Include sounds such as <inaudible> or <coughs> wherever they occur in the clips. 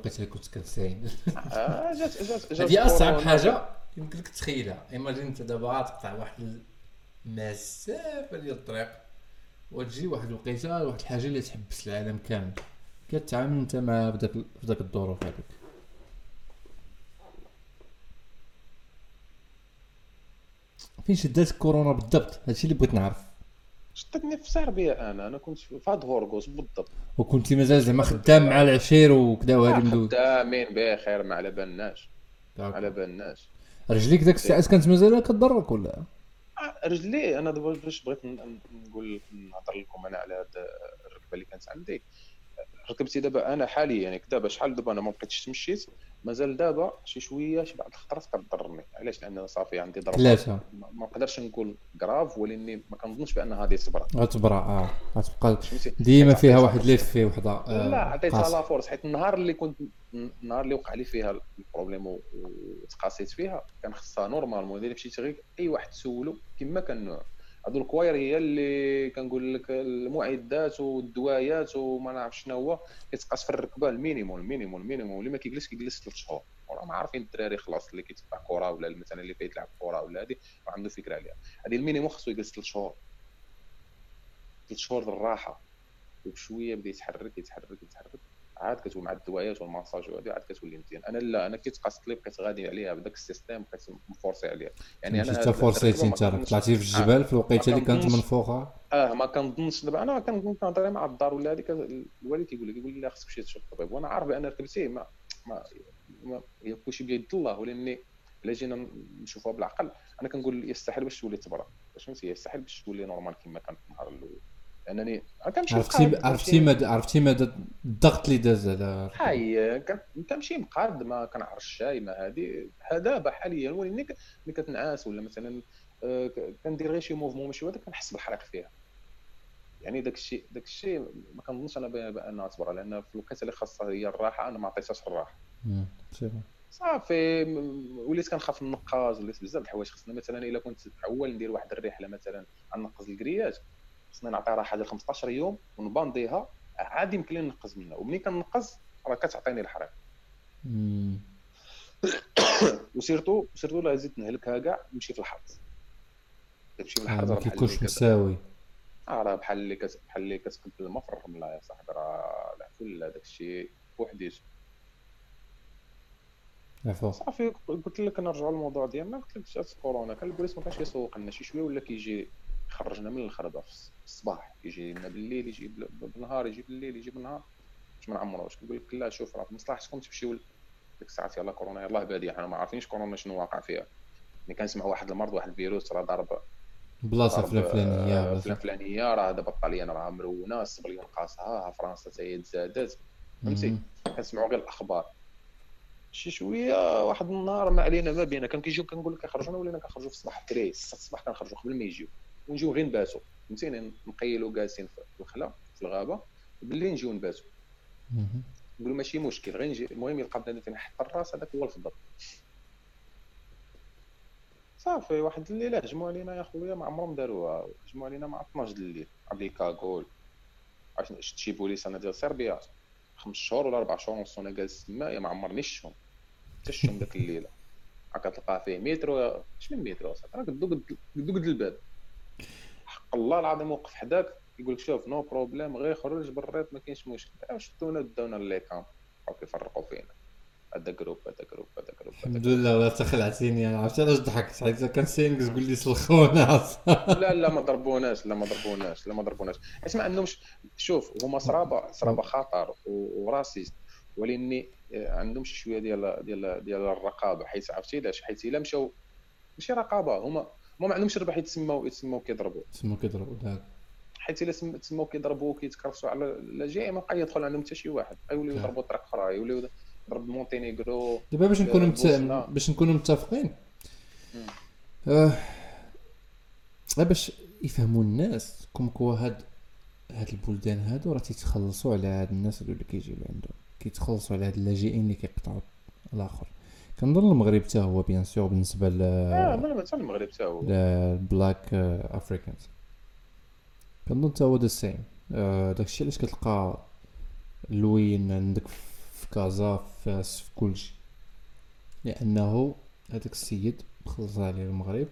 الوقت اللي كنت كنساين آه، هذه أصعب. حاجة يمكن لك تخيلها. ايماجين أنت دابا تقطع واحد المسافه ديال الطريق وتجي واحد الوقيتة واحد الحاجة اللي تحبس العالم كامل. كتعامل أنت مع بداك بداك الظروف هذوك فين شدات كورونا بالضبط؟ هادشي اللي بغيت نعرف. شدتني في سربيا أنا. أنا كنت في هاد هورغوس بالضبط. وكنتي مازال زعما خدام مع العشير وكذا آه، وهذه مدوز خدامين بخير ما على بالناش. على بالناش. رجليك داك الساعات كانت مازال كضرك ولا؟ آه، رجلي. أنا دابا باش بغيت نقول نهضر لكم أنا على هاد الركبة اللي كانت عندي. ركبتي دابا أنا حاليا يعني دابا شحال دابا أنا ما بقيتش تمشيت. مازال دابا شي شوية شي بعض الخطرات كتضرني. علاش؟ لأن صافي عندي ضربه ثلاثة ما نقدرش نقول كراف ولكن ما كنظنش بأن غادي تصبر غتبرا آه. غتبقى ديما فيها واحد ليفي وحدة آه، لا عطيتها. لا فورس حيت النهار اللي كنت النهار اللي وقع لي فيها البروبليم وتقاسيت فيها كان خصها نورمالمون الا مشيت غير أي واحد تسولو كما كان النوع هادو الكواير هي اللي كنقول لك المعدات والدوايات وما نعرف شنو هو كيتقاس في الركبة المينيموم المينيموم المينيموم. اللي ما كيجلس كيجلس ثلاث شهور وراه ما عارفين الدراري خلاص اللي كيتبع كره ولا مثلا اللي كيلعب كره ولا هادي عنده فكرة عليها. هذه ال minimum خصو يجلس ثلاث شهور. ثلاث شهور الراحه وبشوية بدا يتحرك يتحرك يتحرك. عاد كتولي مع الدوايات والماساج وهذه عاد كتولي مزيان. أنا لا أنا كي تقاست لي بقيت غادي عليها بداك ال système بقيت مفورسي عليها. يعني أنا تا فورسيتي أنت طلعتي في الجبال في الوقيتة اللي كانت منفوخه آه ما كنظنش دابا. أنا كنكون كنهضر مع الدار ولا هذيك الوالد كيقول لي كيقول لي لا خصك تمشي تشوف الطبيب. وأنا عارف بأن ركبتي ما ما, ما هي كلشي بيد الله ولأني إلا جينا نشوفوها بالعقل أنا كنقول يستحيل باش تولي تبرا فهمتي؟ يستحيل باش تولي normal كما كانت النهار الأول. لانني كنمشي عرفتي عرفتي مدى عرفتي مدى الضغط اللي داز على هاي كن- كنمشي مقاد ما كنعرف الشاي ما هادي. دابا حاليا ولكن ملي كتنعس ولا مثلا آه، كندير غير شي mouvement ماشي هذا كنحس بالحريق فيها. يعني داك الشيء داك الشيء ما كنظنش أنا بان- بانها تصبر لأن في الوقت اللي خاصها هي الراحة أنا ما عطيتهاش الراحة. صافي وليت كنخاف ننقز وليت بزاف د الحوايج خصنا. مثلا إلا كنت أول ندير واحد الرحلة مثلا غنقز الكريات خصنا نعطي راحه ديال 15 يوم ونبانديها عاد يمكن لي ننقز منها. ومني كنقز راه كتعطيني الحريق. <coughs> و surtout surtout لا زيد نهلكها كاع نمشي في الحرز تمشي في الحرز راه بحال كيكونش مساوي. آه، راه بحال اللي كت- بحال اللي كتقلب الماء في الرمله يا صاحبي. راه العفو داك الشيء بوحديته عفوا صافي قلت لك نرجعوا للموضوع ديالنا. قلت لك جات كورونا كان البوليس ما كانش كيسوق لنا شي شوية ولا كيجي يخرجنا من الخربه في الص- في الصباح يجي لنا بالليل يجي بال- بالنهار يجي بالليل يجي بالنهار. باش ما نعمروش كنقول لك لا شوف راه في مصلحتكم تمشيو ديك الساعات يلاه كورونا يلاه باديه حنا ما عارفينش كورونا شنو واقع فيها. ملي كنسمع واحد المرض واحد الفيروس راه ضرب بلاصة فلان فلانية آه،. فلان فلانية راه دابا الطليان راه مرونة الصبليون قاصها ها فرنسا حتى هي تزادات فهمتي. كنسمعوا غير الأخبار. شي شوية واحد النهار ما علينا ما بينا. كان كيجيو كنقول لك كيخرجونا ولينا كنخرجوا في الصباح بكري 6 الصباح كنخرجوا قبل ما يجيو. ونجيو غير نباتوا فهمتيني؟ نقيلوا جالسين في الخلا في الغابة وبالليل نجيو نباتوا مم. نقولوا ماشي مشكل غير نجي المهم يلقى بنادم فين الراس هذاك هو الخضر صافي واحد الليلة هجموا علينا يا خويا ما عمرهم داروها هجموا علينا مع 12 د الليل عبلي كاكول عرفت شفت شي بوليس أنا ديال صربيا. خمس شهور ولا أربع شهور ونص وأنا جالس تما ما عمرني شفتهم حتى شفتهم ذاك الليلة. راه كتلقى فيه مترو اش من مترو راه قدو قد الباب. حق الله العظيم وقف حداك يقول لك شوف no problem غير خرج بريت ما كاينش مشكل. آه، شدونا داونا les camps بقاو كيفرقوا فينا. هذا جروب هذا جروب هذا جروب الحمد لله ولا تخلعتيني أنا. عرفت علاش ضحكت؟ حيت كان سينكس تقول لي سلخونا. لا لا ما ضربوناش لا ما ضربوناش لا ما ضربوناش. حيت ما عندهمش شوف هما صرابة صرابة خطر و raciste ولكن عندهم شي شوية ديال ديال ديال الرقابة. حيت عرفتي علاش؟ حيت إلا مشاو ماشي رقابة هما هما ما عندهمش ربح يتسموا يتسموا كيضربوا تسمو كيضربوا داك حيت إلا سم- تسموا كيضربوا وكيتكرفسوا على اللاجئين ما بقى يدخل عندهم حتى شي واحد. يوليو. يضربوا طريق أخرى يوليو يضرب مونتينيغرو. دابا باش نكونوا مت... بوسنا. باش نكونوا متفقين. آه... باش يفهموا الناس comme quoi هاد هاد البلدان هادو راه تيتخلصوا على هاد الناس هادو اللي كيجيو عندهم كيتخلصوا على هاد اللاجئين اللي كيقطعوا الآخر. كنظن المغرب حتى هو bien sûr بالنسبة ل آه حتى المغرب حتى هو. ال Black Africans كنظن حتى هو the same داكشي علاش كتلقى اللوين عندك في كازا في فاس في كلشي. لأنه هذاك السيد خلص عليه المغرب.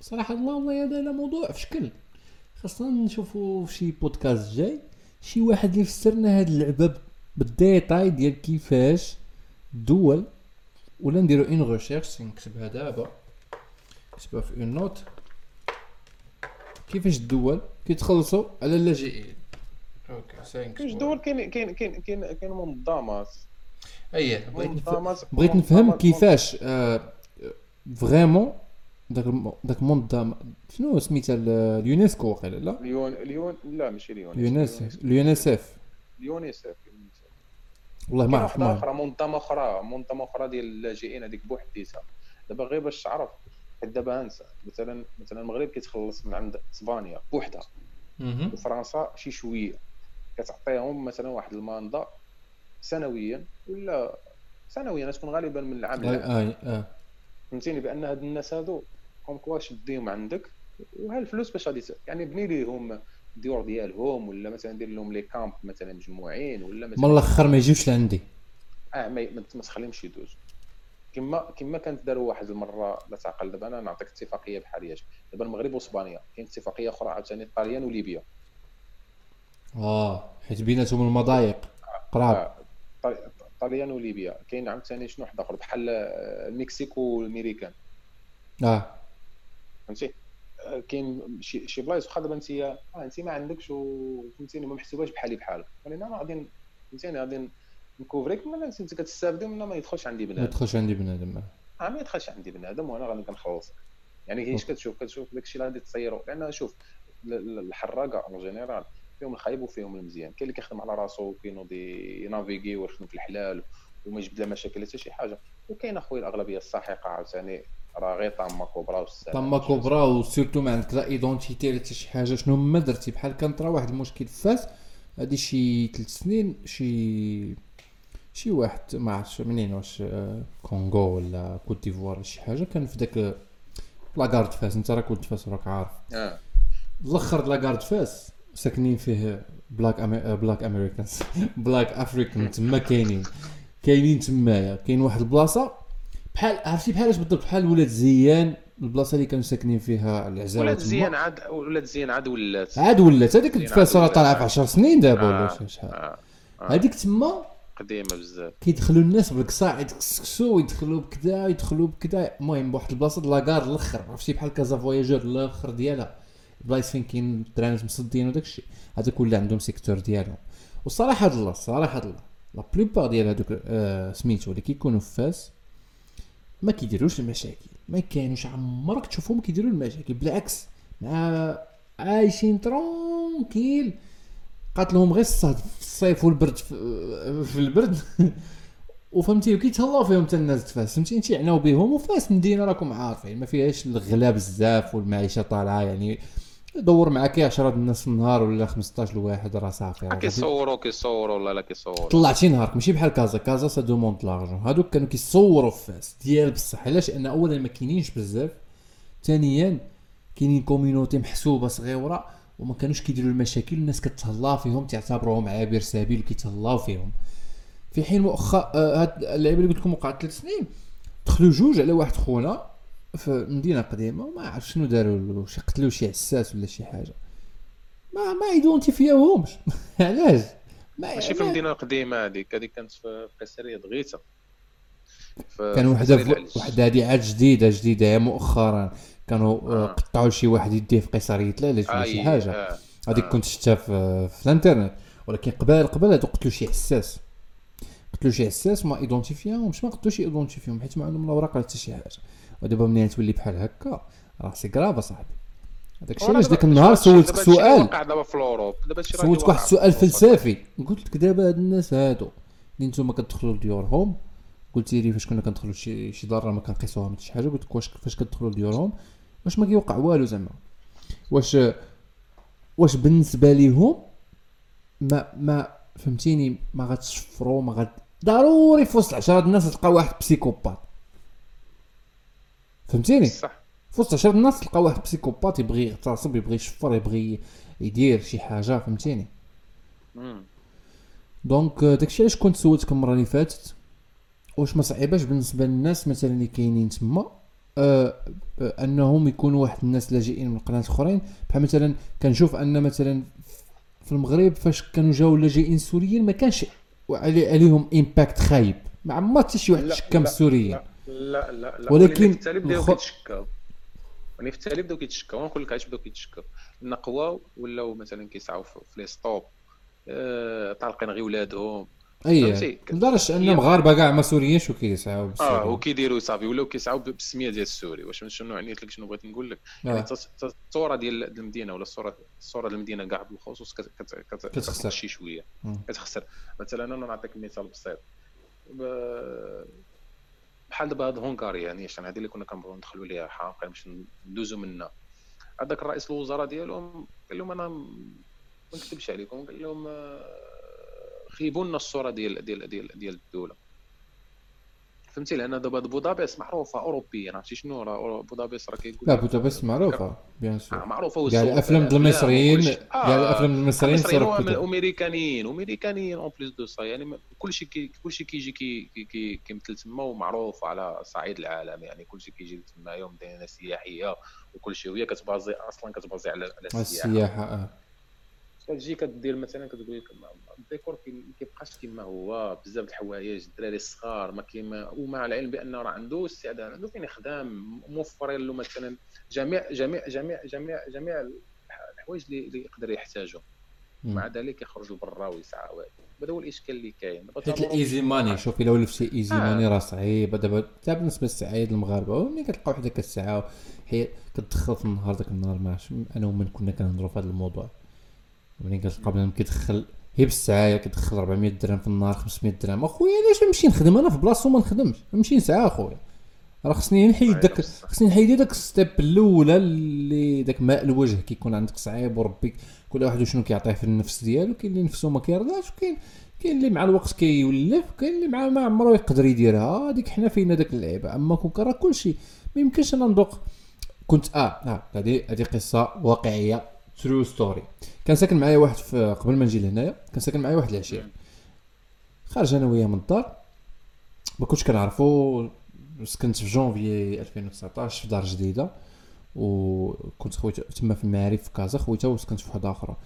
صراحة الله والله هذا موضوع في شكل. خاصنا نشوفوا في شي بودكاست جاي شي واحد اللي يفسرنا هاد اللعبة بال détail ديال كيفاش الدول ولا نديرو une recherche نكتبها دابا. نكتبها في une note كيفاش الدول كيتخلصوا على اللاجئين؟ OK دول كاين كاين كاين كاين كاين منظمات. اييه بغيت نف... منظمات بغيت نفهم كيفاش آه vraiment داك. داك المنظمه شنو سميتها؟ ال- اليونسكو وقيلا لا؟ اليون اليون لا ماشي اليون اليونس اليونسف. اليونيسف والله ما عرفت واحدة. أخرى منظمه أخرى منظمه أخرى ديال اللاجئين هذيك بوحديتها دابا غير باش تعرف حيت دابا انسى مثلا مثلا المغرب كيتخلص من عند إسبانيا بوحدها. وفرنسا شي شوية. كتعطيهم مثلا واحد ال mandat سنويا ولا سنويا تكون غالبا من العام أي العام. أي آه فهمتيني؟ بأن هاد الناس هادو comme quoi شديهم عندك وها الفلوس باش غادي يعني بني ليهم الديور ديالهم ولا مثلا دير لهم les camps مثلا مجموعين ولا من مثلا الأخر ما يجيوش لعندي. آه ما تخليهمش يدوزوا كما كما كانت داروا واحد المرة لا تعقل دابا أنا نعطيك اتفاقية بحال هي. دابا المغرب وأسبانيا كاين اتفاقية أخرى عاوتاني الطاليان وليبيا. آه حيت بيناتهم المضايق. قراب. آه، طال- طاليان وليبيا. كاين عاوتاني شنو واحد آخر بحال آه، المكسيك والميريكان آه. فهمتي؟ آه، كاين شي شي بلايص واخا دابا انت آه انت ما عندكش و- فهمتيني ما محسوباش بحالي بحالك ولكن أنا غادي فهمتيني غادي نكوفريك من انت كتستافدي من ما يدخلش عندي ما بنادم يدخلش عندي بنادم آه. ما يدخلش عندي بنادم وأنا غادي كنخلصك يعني هي اش كتشوف؟ كتشوف داكشي اللي غادي تصيرو لأن شوف ال- ال- الحراقة en général فيهم الخايب وفيهم المزيان. كاين اللي كيخدم على راسو كاينو دي ينافيغي ويخدم في الحلال وما يجبد لا مشاكل حتى شي حاجة. وكاين أخويا الأغلبية الساحقة عاوتاني. راه غير طامه كبرى والسلام طامة كبرى و surtout ما عندك لا identité لا حتى شي حاجة شنو ما درتي بحال كان طرا واحد المشكل في فاس هادي شي ثلاث سنين شي شي واحد ما عرفتش منين واش آه، كونغو ولا كوت ديفوار شي حاجة كان في داك la gare د فاس انت راه كنت فاس راك عارف. آه. الأخر la gare د فاس ساكنين فيه Black أمي... Black Americans Black African تما كاينين. كاينين تمايا. كاين واحد البلاصة بحال عرفتي بحالاش بالضبط بحال ولاد زيان البلاصة اللي كانوا ساكنين فيها العزاوة ولاد. زيان عاد ولاد زيان عاد ولات عاد ولات هذيك ولات. طالعة في 10 سنين دابا ولا آه. شحال آه. آه. هذيك تما قديمة بزاف كيدخلوا الناس بالقصاع يتكسكسوا يدخلوا بكذا يدخلوا بكذا المهم بواحد البلاصة la gare الأخر عرفتي بحال Casa Voyageurs الأخر ديالها بلايص فين كاين الدراري مصدين وداك الشيء هذاك ولا عندهم secteur ديالهم والصراحه الله الصراحه الله la plupart ديال هذوك آه سميتو اللي كيكونوا في فاس ما كيديروش المشاكل. ما كانوش عمرك تشوفهم كيديروا المشاكل. بالعكس مع عايشين ترونكيل. قاتلهم غير الصهد في الصيف والبرد في, البرد. <laughs> وفهمتي وكيتهلاو فيهم حتى الناس تفاس. فهمتي؟ تيعناو بهم وفاس. مدينة راكم عارفين. ما فيهاش الغلا بزاف والمعيشة طالعة يعني دور معاك 10 الناس في النهار ولا 15 لواحد راه صافي. راه كيصوروا كيصوروا لا لا كيصوروا طلعتي نهارك ماشي بحال كازا. كازا ça demande l'argent. هادوك كانوا كيصوروا في فاس ديال بصح. علاش؟ لأن أولا ما كاينينش بزاف. ثانيا كاينين community محسوبة صغيرة وما كانوش كيديروا المشاكل. الناس كتهلا فيهم تعتبروهم عابر سبيل وكيتهلاو فيهم. في حين مؤخر آه، هاد اللعيبة اللي قلت لكم وقعت ثلاث سنين دخلوا جوج على واحد خونا. في مدينة قديمة وما عرف شنو داروا له شي قتلوا شي عساس ولا شي حاجة. ما ما ايدونتيفياوهمش <laughs> علاش؟ ما ماشي في المدينة القديمة هذيك هذيك كانت في قيصريه دغيتة. كان وحدة. وحدة هذه عاد جديدة جديدة مؤخرا. كانوا آه، آه. قطعوا شي واحد يديه في قيصريه لا ولا شي آه، حاجة. آه. هذيك آه. كنت شفتها في, في الانترنت. ولكن قبل قبل هادو قتلوا شي عساس قتلوا شي عساس ما ايدونتيفياهمش ما قتلوش ايدونتيفيهم حيت ما عندهم لا اوراق لا حتى شي حاجة. ودابا منين تولي بحال هكا؟ راه سي كراف اصاحبي هذاك الشيء علاش داك النهار سولتك سؤال. سولتك واحد السؤال. فلسفي. قلت لك دابا هاد الناس هادو اللي نتوما كتدخلوا لديورهم قلتي لي فاش كنا كندخلوا شي شي دار ما كنقيسوها ما شي حاجة قلت لك واش فاش كتدخلوا لديورهم واش ما كيوقع والو زعما. واش واش بالنسبة ليهم ما ما فهمتيني ما غتشفروا ما غت ضروري في وسط 10 الناس تلقى واحد بسيكوبات فهمتيني؟ صح. في وسط 10 الناس تلقى واحد بسيكوبات يبغي يغتصب يبغي يشفر يبغي يدير شي حاجة فهمتيني. donc آه، داكشي علاش كنت سولتك المرة اللي فاتت؟ واش ما صعيباش بالنسبة للناس مثلا اللي كاينين تما آه آه، أنهم يكونوا واحد الناس لاجئين من قناة أخرين. بحال مثلا كنشوف أن مثلا في المغرب فاش كانوا جاو لاجئين سوريين ما كانش علي عليهم impact خايب. ما عمر حتى شي واحد شكا من السوريين لا لا لا. ولكن التالي بداو الخ- كيتشكاو. يعني في التالي بداو كيتشكاو. نقول لك علاش بداو كيتشكاو. قواو ولاو مثلا كيسعوا في les stops. آه، طالقين غير ولادهم. أي؟ لدرجة أن هي- مغاربة كاع ما سوريين شو كيسعاو آه. وكيديروا صافي. ولاو كيسعوا بالسميه ديال السوري. واش شنو عنيت لك؟ شنو بغيت نقول لك؟ يعني آه. تص- الصورة ديال المدينة ولا الصورة الصورة ديال المدينة كاع بالخصوص كت- كت- كت- كتخسر. شي شوية. كتخسر. مثلا أنا نعطيك مثال بسيط. بحال دابا هاد هونغاريا يعني عشان هذه اللي كنا كنبغيو ندخلوا ليها حقا باش ندوزو منها. هذاك الرئيس الوزراء ديالهم قال لهم أنا ما نكذبش عليكم قال لهم آه، خيبوا لنا الصورة ديال ديال ديال ديال الدولة. فهمتي؟ لأن دابا بودابست معروفة اوروبيا عرفتي شنو؟ راه بودابست راه كيقول لا بودابست معروفة bien آه، sûr معروفة كاع والصور الأفلام ديال المصريين. كاع الأفلام ديال المصريين صاروا كتب وامريكانيين وامريكانيين en plus de ça يعني كلشي كي كلشي كيجي كي كي- كي كيمثل تما ومعروف على صعيد العالم يعني كلشي كيجي تما يوم دينا سياحيه وكلشي وهي كتبازي أصلا كتبازي على السياحة. السياحة آه. كتجي كدير مثلا كتقول لك الديكور كيبقاش كما هو بزاف د الحوايج الدراري الصغار ما كيما ومع العلم بأن راه عنده استعداد عنده فين يخدم موفرين له مثلا جميع جميع جميع جميع جميع الح- الحوايج اللي اللي يقدر يحتاجهم. مع ذلك يخرج لبرا ويسعى هذا هو الإشكال اللي كاين. حيت الايزي ماني شوف الا ولفتي easy آه. ماني راه صعيب. دابا حتى بالنسبة للسعايد المغاربة ملي كتلقى وحده كتسعى هي كتدخل في النهار داك النهار ما أنا ومن كنا كنهضروا في هذا الموضوع. ملي كتلقى بنادم كيدخل هي بالسعاية كيدخل 400 درهم في النهار 500 درهم. أخويا علاش نمشي نخدم؟ أنا في بلاصتو ما نخدمش. نمشي نسعى أخويا. راه خصني نحيد أيوة داك. خصني نحيد داك step الأولى اللي داك ماء الوجه. كيكون عندك صعيب وربي كل واحد وشنو كيعطيه في النفس ديالو. كاين اللي نفسه ما كيرضاش وكاين كاين اللي مع الوقت كيولف كاين اللي مع ما عمره يقدر يديرها. هذيك حنا فينا داك اللعيبة. أما كون راه كلشي ما يمكنش أنا ندوق كنت آه آه هذه هذه قصة واقعية. true story كان ساكن معايا واحد في قبل ما نجي لهنايا كان ساكن معايا واحد العشير خارج أنا وياه من الدار. ما كنتش كنعرفو. سكنت في جونفي 2019 في دار جديدة. وكنت خويت تما في المعارف في كازا خويته وسكنت في وحدة أخرى.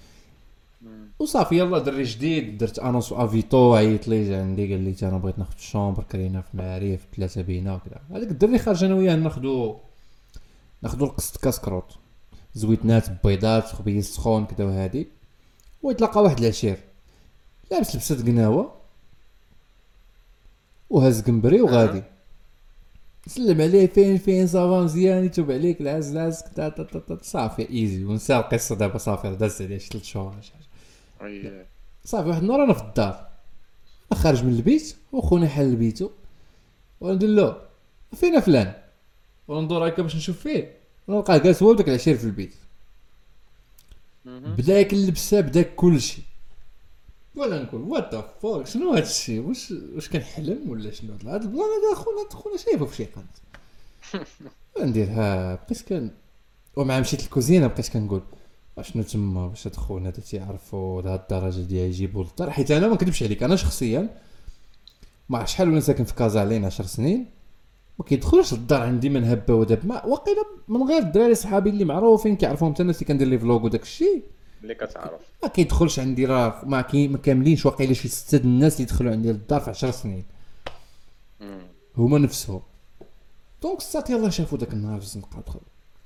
وصافي يلا دري جديد. درت annonce Avito عيط لي جا عندي قال لي أنا بغيت ناخذ ال chambre كرينا في معارف ثلاثة بينا وكذا. هذاك الدري خارج أنا وياه ناخذو ناخذو القسط كاسكروت زويتنات بيضات خبيز سخون كذا وهادي. ويتلقى واحد العشير. لابس لبسه قناوة. وهز قنبري وغادي. سلم عليه فين فين صافا مزيان يتوب عليك العز العز كدا صافي إيزي. ونسى القصة دابا صافي دازت عليه شي ثلاث شهور ولا شي حاجة. صافي واحد النهار أنا في الدار. خارج من البيت وخوني حل بيتو. وندير له فين فلان؟ وندور هكا باش نشوف فيه. ونلقاه جالس هو وداك العشير في البيت. بدأ ياك اللبسه بدأ كلشي ولا نقول وات ذا فوك شنو هاد الشيء؟ واش واش كنحلم ولا شنو؟ هاد البلان هذا خونا خونا شايفه في شي قنت <laughs> نديرها بقيت كن ومع مشيت للكوزينة بقيت كنقول أشنو تما؟ واش هاد خونا هذا تيعرفوا لهاد الدرجة ديال يجيبوا للدار حيت أنا ما نكذبش عليك أنا شخصيا ما عرفت شحال وأنا ساكن في كازا علينا 10 سنين. ما كيدخلوش للدار عندي من هبة وداب ما واقيلا من غير الدراري صحابي اللي معروفين كيعرفوهم. حتى الناس اللي كندير les vlogs وداك الشيء. اللي كتعرف. ما كيدخلش عندي راه ما كاملينش. واقيلا شي ستة د الناس اللي دخلوا عندي للدار في 10 سنين. هما نفسهم. donc الساط يلاه شافوا داك النهار في الزنقه دخل.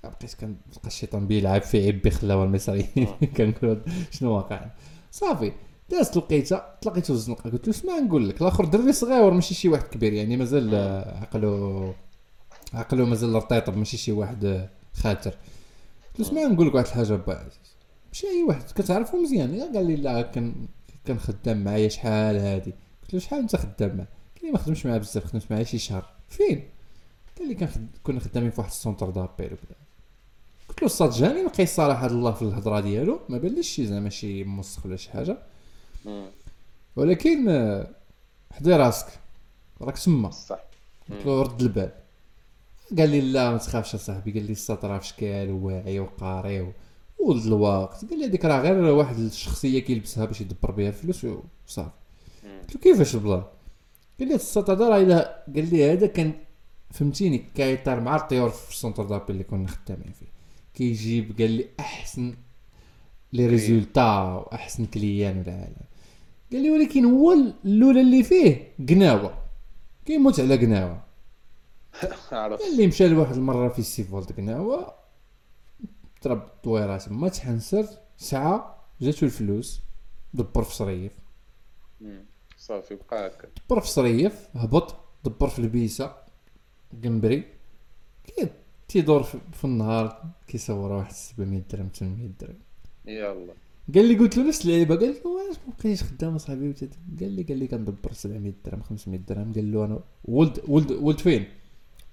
بقيت كنلقى الشيطان بيلعب في عيب بخلاوه المصريين. <laughs> كنقول شنو واقع صافي. دازت لقيته تلاقيته في الزنقه قلت له اسمع نقول لك. الآخر دري صغير ماشي شي واحد كبير يعني مازال آه، عقلو عقلو مازال رطيطب ماشي شي واحد آه، خاتر. قلت له اسمع نقول لك واحد الحاجة با ماشي أي واحد. كتعرفو مزيان. قال لي لا كان كان خدام معايا شحال هادي؟ قلت له شحال أنت خدام معاه؟ قال لي ما خدمش معاه بزاف خدمت معاه شي شهر. فين؟ قال لي. كنا خدامين في واحد السونتر دابيل وكذا. قلت له الصاد جاني نقي صراحة الله في الهضرة ديالو. ما بانليش شي زعما شي موسخ ولا شي حاجة. ولكن آه، حضي راسك. راك تما صح. قلت له رد البال. قال لي لا ما تخافش صاحبي قال لي الساط راه في شكال وواعي وقاري. ولد الوقت. قال لي هذيك راه غير واحد الشخصية كيلبسها باش يدبر بها الفلوس وصافي. قلت له كيفاش البلان قال لي ال centre دابا راه الا قال لي هذا كان فهمتيني كيطير مع الطيور في ال centre d'appel اللي كنا خدامين فيه. كيجيب قال لي أحسن les résultats وأحسن client ولا العالم قال لي ولكن هو الاولى اللي فيه قناوة. كيموت على قناوة. عرفت. قال لي مشى لواحد المرة في سيفولد قناوة ضرب الطويره تما تحنسر ساعة جاتو الفلوس دبر في صريف. صافي بقى هكا. دبر في صريف هبط دبر في البيسة قنبري. كي تيدور في في النهار كيصور واحد 700 درهم 800 درهم. يلا. قال لي قلت له نفس اللعيبه قال لي واش ما بقيتش خدام أصاحبي. قال لي قال لي كندبر 700 درهم 500 درهم. قال له أنا ولد ولد ولد فين؟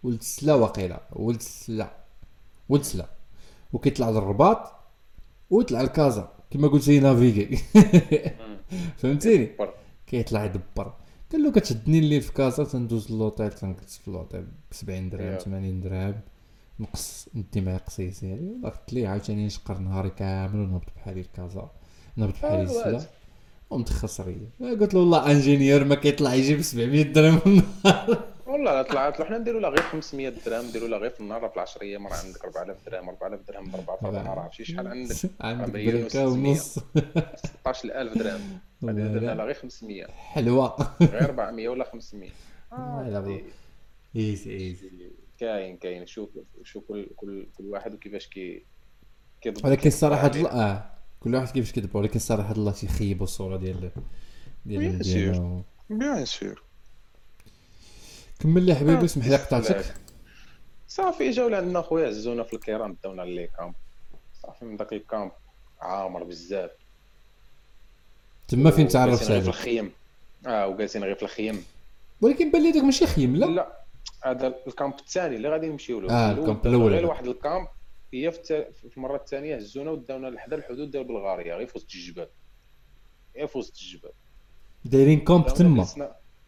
ولد سلا واقيلا ولد سلا ولد سلا. وكيطلع للرباط ويطلع لكازا كما قلت لي نافيغي. <laughs> فهمتيني. كيطلع يدبر. قال له كتشدني الليل في كازا تندوز للوطيل تنجلس في الوطيل ب 70 درهم يا. 80 درهم. نقص ندي قصيص يعني. قلت لي عاوتاني نشقر نهاري كامل ونهبط بحالي لكازا نهبط بحالي آه، للسلا واد. ومتخسر ليا قلت له والله انجينيور ما كيطلع يجيب 700 درهم في النهار. والله طلعت. له حنا نديروا لها غير 500 درهم نديروا لها غير في النهار في العشر أيام راه عندك 4000 درهم 4000 درهم ضربها في النهار عرفتي شحال عندك. <laughs> عندك وستمية. ونص 16000 <laughs> درهم. غادي لها غير 500 حلوة. غير 400 ولا 500 لا، لا،. easy easy كاين كاين. شوف شوف كل كل كل واحد وكيفاش كي كيضبط. ولكن الصراحة عليه. الله آه. كل واحد كيفاش كيدبر ولكن الصراحة الله تيخيبوا الصورة ديال ديال المدينة bien sûr كمل لي حبيبي آه، اسمح لي قطعتك. صافي جاو لعندنا خويا عزونا في الكيران داونا les camps. صافي من داك ال camp عامر بزاف. تما فين تعرفت غير في الخيم. آه وجالسين غير في الخيم. ولكن بان لي داك ماشي خيم لا. لا. هذا ال camp الثاني اللي غادي نمشيو له. آه، الأول ال camp الأول غير. واحد الكامب هي في, المرة الثانية هزونا وداونا لحدا الحدود ديال بلغاريا غير في وسط الجبال غير في وسط الجبال دايرين داونا تما.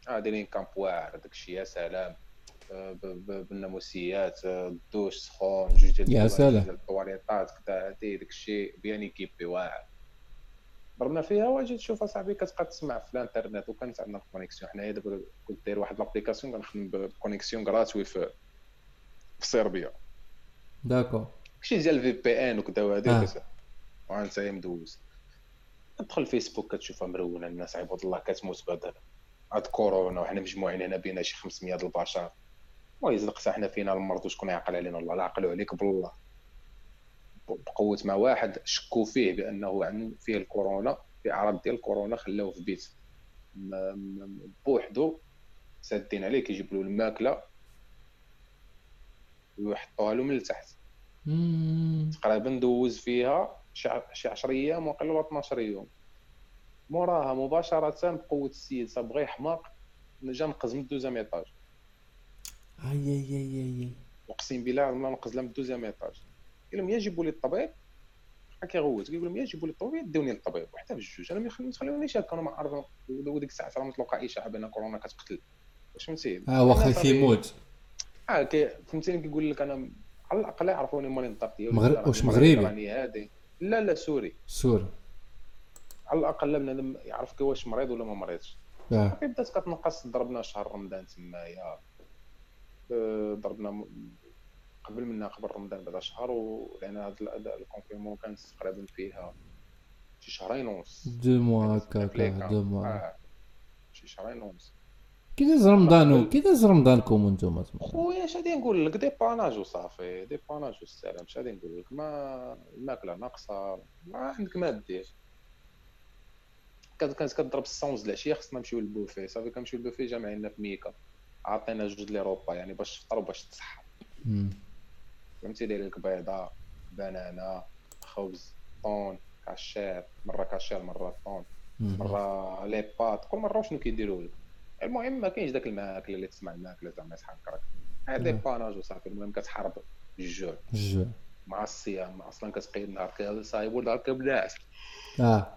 آه دايرين camp واعر داك الشيء يا سلام. آه، بالناموسيات آه، الدوش سخون جوج ديال يا سلام. الطواليطات كدا هادي داك الشيء bien équipé واعر. ضربنا فيها واجي تشوف أصاحبي كتبقى تسمع في الإنترنت وكانت عندنا connexion حنايا دابا كنت داير واحد l'application كنخدم ب connexion gratuite في في صربيا. داكو شي ديال ال VPN وكذا وهادي آه. وانت مدوز تدخل الفيسبوك كتشوفها مرونة الناس عباد الله كتموت بعد هاد كورونا وحنا مجموعين هنا بينا شي 500 د البشر. ويزلق حنا فينا المرض وشكون يعقل علينا؟ الله لا عقلوا عليك بالله. بقوة ما واحد شكوا فيه بأنه عن فيه الكورونا في أعراض ديال الكورونا خلاوه في بيت. بوحدو سادين عليه كيجيب له الماكلة ويحطوها له من التحت. تقريبا دوز فيها شي ع- شي 10 أيام وقيلا ولا 12 يوم. موراها مباشرة بقوة السيد صبغي حماق جا نقز من الدوزيام ايطاج اي اي اي أي. أقسم بالله ما نقز لا من ال deuxième étage قال لهم يا جيبوا لي الطبيب بقى كيغوت كيقول لهم يا جيبوا لي الطبيب داوني للطبيب. وحتى بجوج أنا ما تخليونيش هكا أنا ما عارف وديك الساعة راه مطلقه اشاعه بان كورونا كتقتل. واش فهمتي؟ آه واخا كيموت آه كي فهمتيني كيقول لك أنا على الأقل يعرفوني مالي نطاق ديالي مغرب- واش مغربي؟ راني هادي. لا لا sorry. sorry. على الأقل بنادم يعرف كي واش مريض ولا ما مريضش. صافي بدات كتنقص ضربنا شهر رمضان تمايا آه، ضربنا قبل منا قبل رمضان بعدا شهر ولأن هذا ال confinement كان تقريبا فيها شي شهرين ونص. deux mois هكاك deux. mois. آه، شي شهرين ونص. كي داز رمضان كي داز رمضانكم أنتم خويا اش غادي نقول لك dépannage وصافي dépannage والسلام اش غادي نقول لك ما الماكلة ناقصة ما عندك ما دير. كانت كضرب السونز العشية خصنا نمشيو للبوفي صافي كنمشيو للبوفي جامعينا في ميكا عطينا جوج les repas يعني باش تفطر وباش تصحى. فهمتي داير لك بيضة بنانه خبز طون كاشير مرة كاشير مرة طون. مرة les pâtes كل مرة شنو كيديروا لك؟ المهم ما كاينش داك الماكلة اللي تسمع الماكلة زعما يسحقك هاد آه. dépannage وصافي. المهم كتحارب الجوع. الجوع. مع الصيام. أصلا كتقيد نهار كامل صايب ونهار كامل ناعس آه.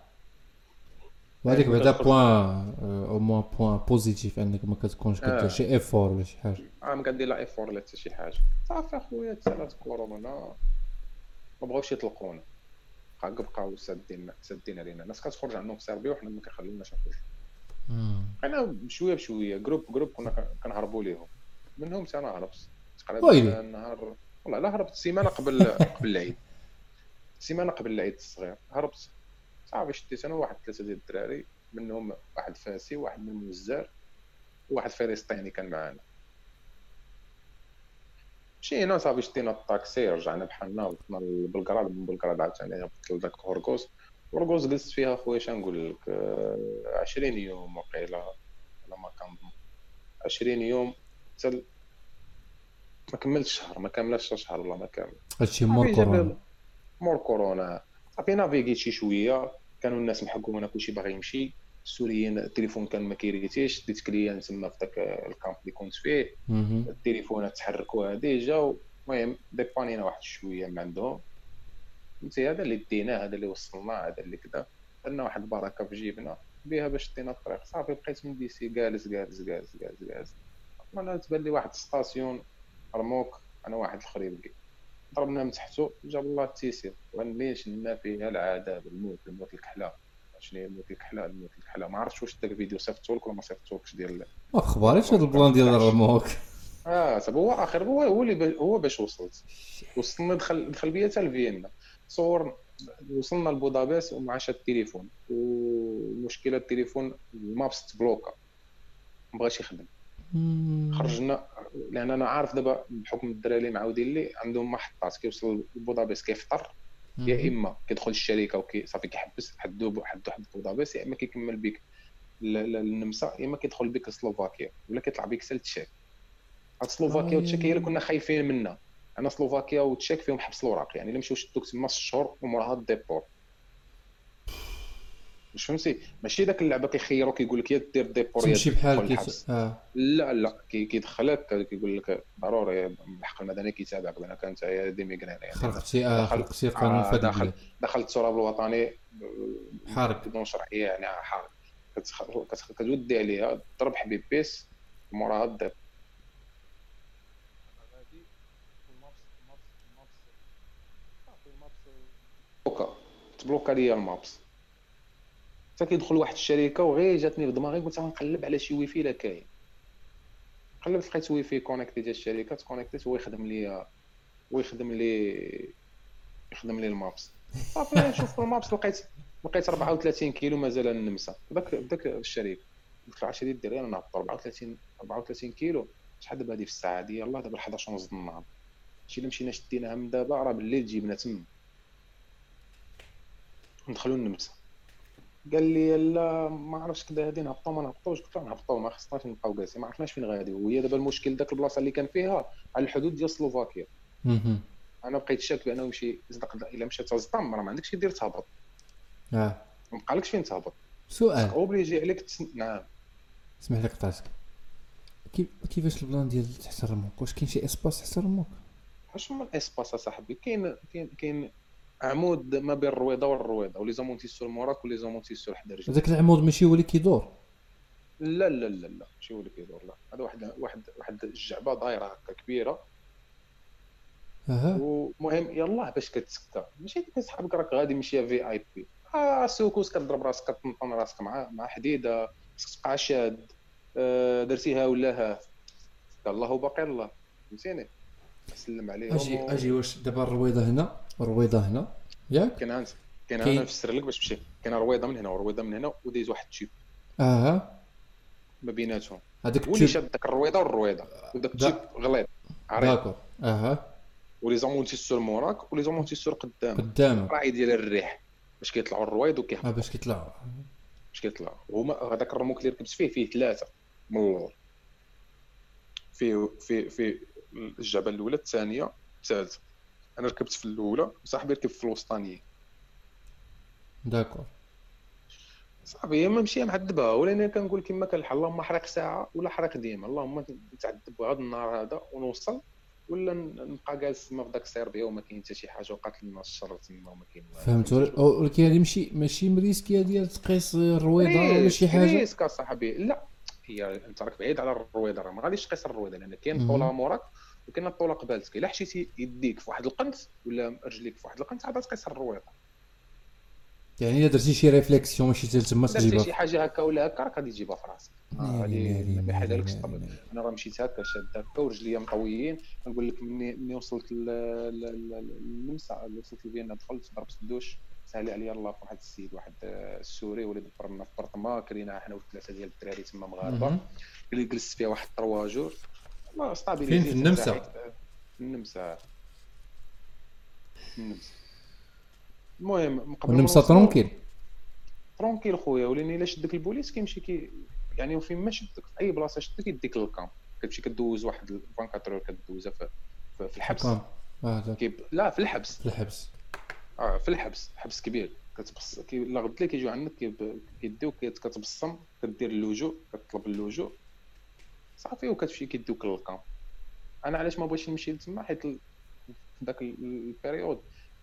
وهذيك بعدا point au moins point positif انك ما كتكونش كدير. شي effort ولا شي حاجة عام كندير لا effort لا حتى شي حاجة صافي اخويا تسالات كورونا ما بغاوش يطلقونا بقاو سادين سادين علينا الناس كتخرج عندهم في صربيا وحنا ما كيخليوناش نخرج مم. بقينا بشويه بشويه groupe groupe كنا كن- كنهربوا ليهم منهم أنا هربت. تقريبا نهار والله لا هربت سيمانه قبل قبل العيد سيمانه قبل العيد الصغير هربت صافي شديت أنا واحد ثلاثة ديال الدراري منهم واحد فاسي واحد من المزار وواحد فلسطيني كان معانا. مشينا صافي شدينا الطاكسي رجعنا بحالنا وصلنا لبلقراد من بلقراد عاوتاني هبطت لذاك هورغوس هورغوس جلست فيها خويا شنقول لك آه، 20 يوم وقيله على ما كنظن 20 يوم حتى ما كملتش شهر ما كملش شهر والله ما كامل. هادشي مور كورونا. مور كورونا. صافي نافيغيت شي شوية. كانوا الناس محكومين كلشي باغي يمشي. السوريين التليفون كان ما كيريتيش. ديت كليان تما في ذاك الكامب اللي كنت فيه. التليفونات تحركوا ديجا المهم ديبانينا واحد شوية من عندهم فهمتي هذا اللي ديناه هذا اللي وصلنا هذا اللي كذا. درنا واحد البركة في جيبنا. بها باش دينا الطريق. صافي بقيت من ديسي جالس جالس جالس جالس جالس. أنا تبان لي واحد ستاسيون رموك أنا واحد الآخر يبكي ضربنا من تحتو جاب الله التيسير. ما فيها العذاب الموت الموت الكحلة. شنو هي الموت الكحلة؟ الموت الكحلة. ما عرفتش واش داك الفيديو. صيفطو لك ولا ما صيفطولكش؟ ديال ما اخباريش هاد البلان ديال الرموك. آه صافي هو آخر هو هو اللي هو باش وصلت. وصلنا دخل دخل بيا حتى لفيينا. صور وصلنا لبودابست ومع شاد التليفون. والمشكلة التليفون ال maps تبلوكا ما بغاش يخدم. خرجنا لأن أنا عارف دابا بحكم الدراري اللي معاودين لي عندهم محطات كيوصل لبودابست كيفطر يا. إما كيدخل الشركة وكي صافي كيحبس حد واحد بودابست يا إما كيكمل بك للنمسا يا إما كيدخل بك لسلوفاكيا ولا كيطلع بك حتى لتشيك هاد سلوفاكيا. وتشيك هي اللي كنا خايفين منها أنا سلوفاكيا وتشيك فيهم حبس الوراق يعني إلا مشاو شدوك تما ست شهور وموراها ال déport واش فهمتي ماشي داك اللعبة كيخيروك كيقول لك يا دير déport يا بحال الحبس. آه. لا لا كي- كيدخلك كيقول لك ضروري الحق المدني كيتابعك بان كانت هي d'immigrants يعني دخل- خرقتي القانون آه، في هاد دخل البلاد دخل التراب الوطني حارق. بدون شرعيه يعني كتخ- كتودي عليها. ضرب حبيب بيس موراها الضرب بلوكا. تبلوكا ليا ال maps. حتى كيدخل واحد الشركة وغير جاتني في دماغي قلت غنقلب على شي ويفي لا كاين. قلبت لقيت wifi connecté ديال الشركة تكونيكتيت هو يخدم لي هو يخدم لي يخدم لي ال maps. صافي نشوف المابس لقيت لقيت 34 كيلو مازال النمسا داك داك الشريك قلت له عشري ديري أنا نهبط 34 34 كيلو. شحال دابا هادي في الساعة دي يلاه دابا 11 ونص النهار. شي الا مشينا شديناها من دابا راه بالليل جيبنا تما. ندخلوا النمسا قال لي لا ما عرفتش كذا هادي نهبطوا ما نهبطوش. قلت له نهبطوا ما خصناش نبقاو جالسين ما عرفناش فين غادي. وهي دابا المشكل داك البلاصة اللي كان فيها على الحدود ديال سلوفاكيا. أنا بقيت شاك بأنه يمشي يصدق إلا مشى تصدم راه ما عندكش يدير تهبط. آه. ما بقالكش فين تهبط. سؤال. obligé عليك تس... نعم. اسمح لي قطعتك. كيف كيفاش ال plan ديال تحت الرموك واش كاين شي espace تحت الرموك واش هما الإسباس أصاحبي؟ كاين كاين كاين عمود ما بين الرويضة والرويضة و les amortisseurs موراك و les amortisseurs حدا رجلك هذاك العمود ماشي هو اللي كيدور؟ لا لا لا لا ماشي هو اللي كيدور لا. هذا واحد واحد واحد الجعبة دايرة هكا كبيرة. أها. ومهم يلاه باش كتسكى ماشي ديك صحابك راك غادي مشي VIP. آه secousse كتضرب راسك كتنطن راسك مع مع حديدة. تبقى شاد آه درتيها ولا ها؟ الله باقي الله. فهمتيني؟ سلم عليهم. أجي أجي واش دابا الرويضة هنا؟ والرويضه هنا. ياك؟ كاين هانت. كاين أنا نفسر لك باش تمشي. كاين رويضة من هنا ورويضة من هنا ودايز واحد ال tube أها. ما بيناتهم. هذاك هو اللي ال tube شاد داك الرويضة والرويضة. وداك دا- ال tube غليظ. عريض. d'accord. أها. و les amortisseurs موراك و les amortisseurs قدام قدامك. راعي ديال الريح. باش كيطلعوا الرويض وكيهبطوا آه باش كيطلعوا. باش كيطلعوا. هما هذاك الرموك اللي ركبت فيه فيه ثلاثة. من اللور فيه في في الجبل الأولى الثانية الثالثة. أنا ركبت في الأولى وصاحبي ركب في الوسطانيه d'accord. صافي ما مشي معذبها ولا أنا كنقول كما كان الحال اللهم حرق ساعة ولا حرق ديما اللهم نتعذب هذا النهار هذا ونوصل ولا نبقى جالس تما في داك السيربيا وما كاين حتى شي حاجة وقاتل الناس الشر تما وما كاين والو. فهمت ول- ولكن هذه ماشي ماشي مريسكيه ديال تقيس الرويضة ولا شي حاجة؟ risque أصاحبي. لا هي أنت راك بعيد على الرويضة راه ما غاديش تقيس الرويضة لأن كاين. الطوله موراك وكاين الطوله قبالتك إلا حشيتي يديك في واحد القنت ولا رجليك في واحد القنت عاد تقيس الرويضه يعني إلا درتي شي réflexion ماشي حتى تما درتي تجيبها شي حاجة هكا ولا هكا راك غادي تجيبها في راسك. آه، ناري غادي ما ناري الطبيب. أنا راه مشيت هكا شاد هكا ورجليا مطويين كنقول لك مني مني وصلت ل- ل- ل- للنمسا وصلت لفيينا دخلت ضربت الدوش. سهل عليا الله في واحد السيد واحد آه، السوري ولد فرنا في برطما كرينا حنا وثلاثه ديال الدراري تما مغاربة. جلست فيها واحد trois jours ما stabilisé فين؟ في النمسا؟ النمسا. النمسا. المهم نوصلوا- tranquille. tranquille خويا ولاني الا شدك البوليس؟ كيمشي كي يعني فين ما شدك في أي بلاصة شدك يديك لل camp. كتمشي كدوز واحد 24 كدوزها في, في, الحبس. داك كيب... لا في الحبس. في الحبس. آه في الحبس. حبس كبير. كتبص كي لا غد كيجيو عندك كيديوك كت- كتبصم كدير اللجوء كتطلب اللجوء صافي وكتمشي كيديوك لل camp أنا علاش ما بغيتش نمشي لتما حيت ال- في ذاك ال- ال période؟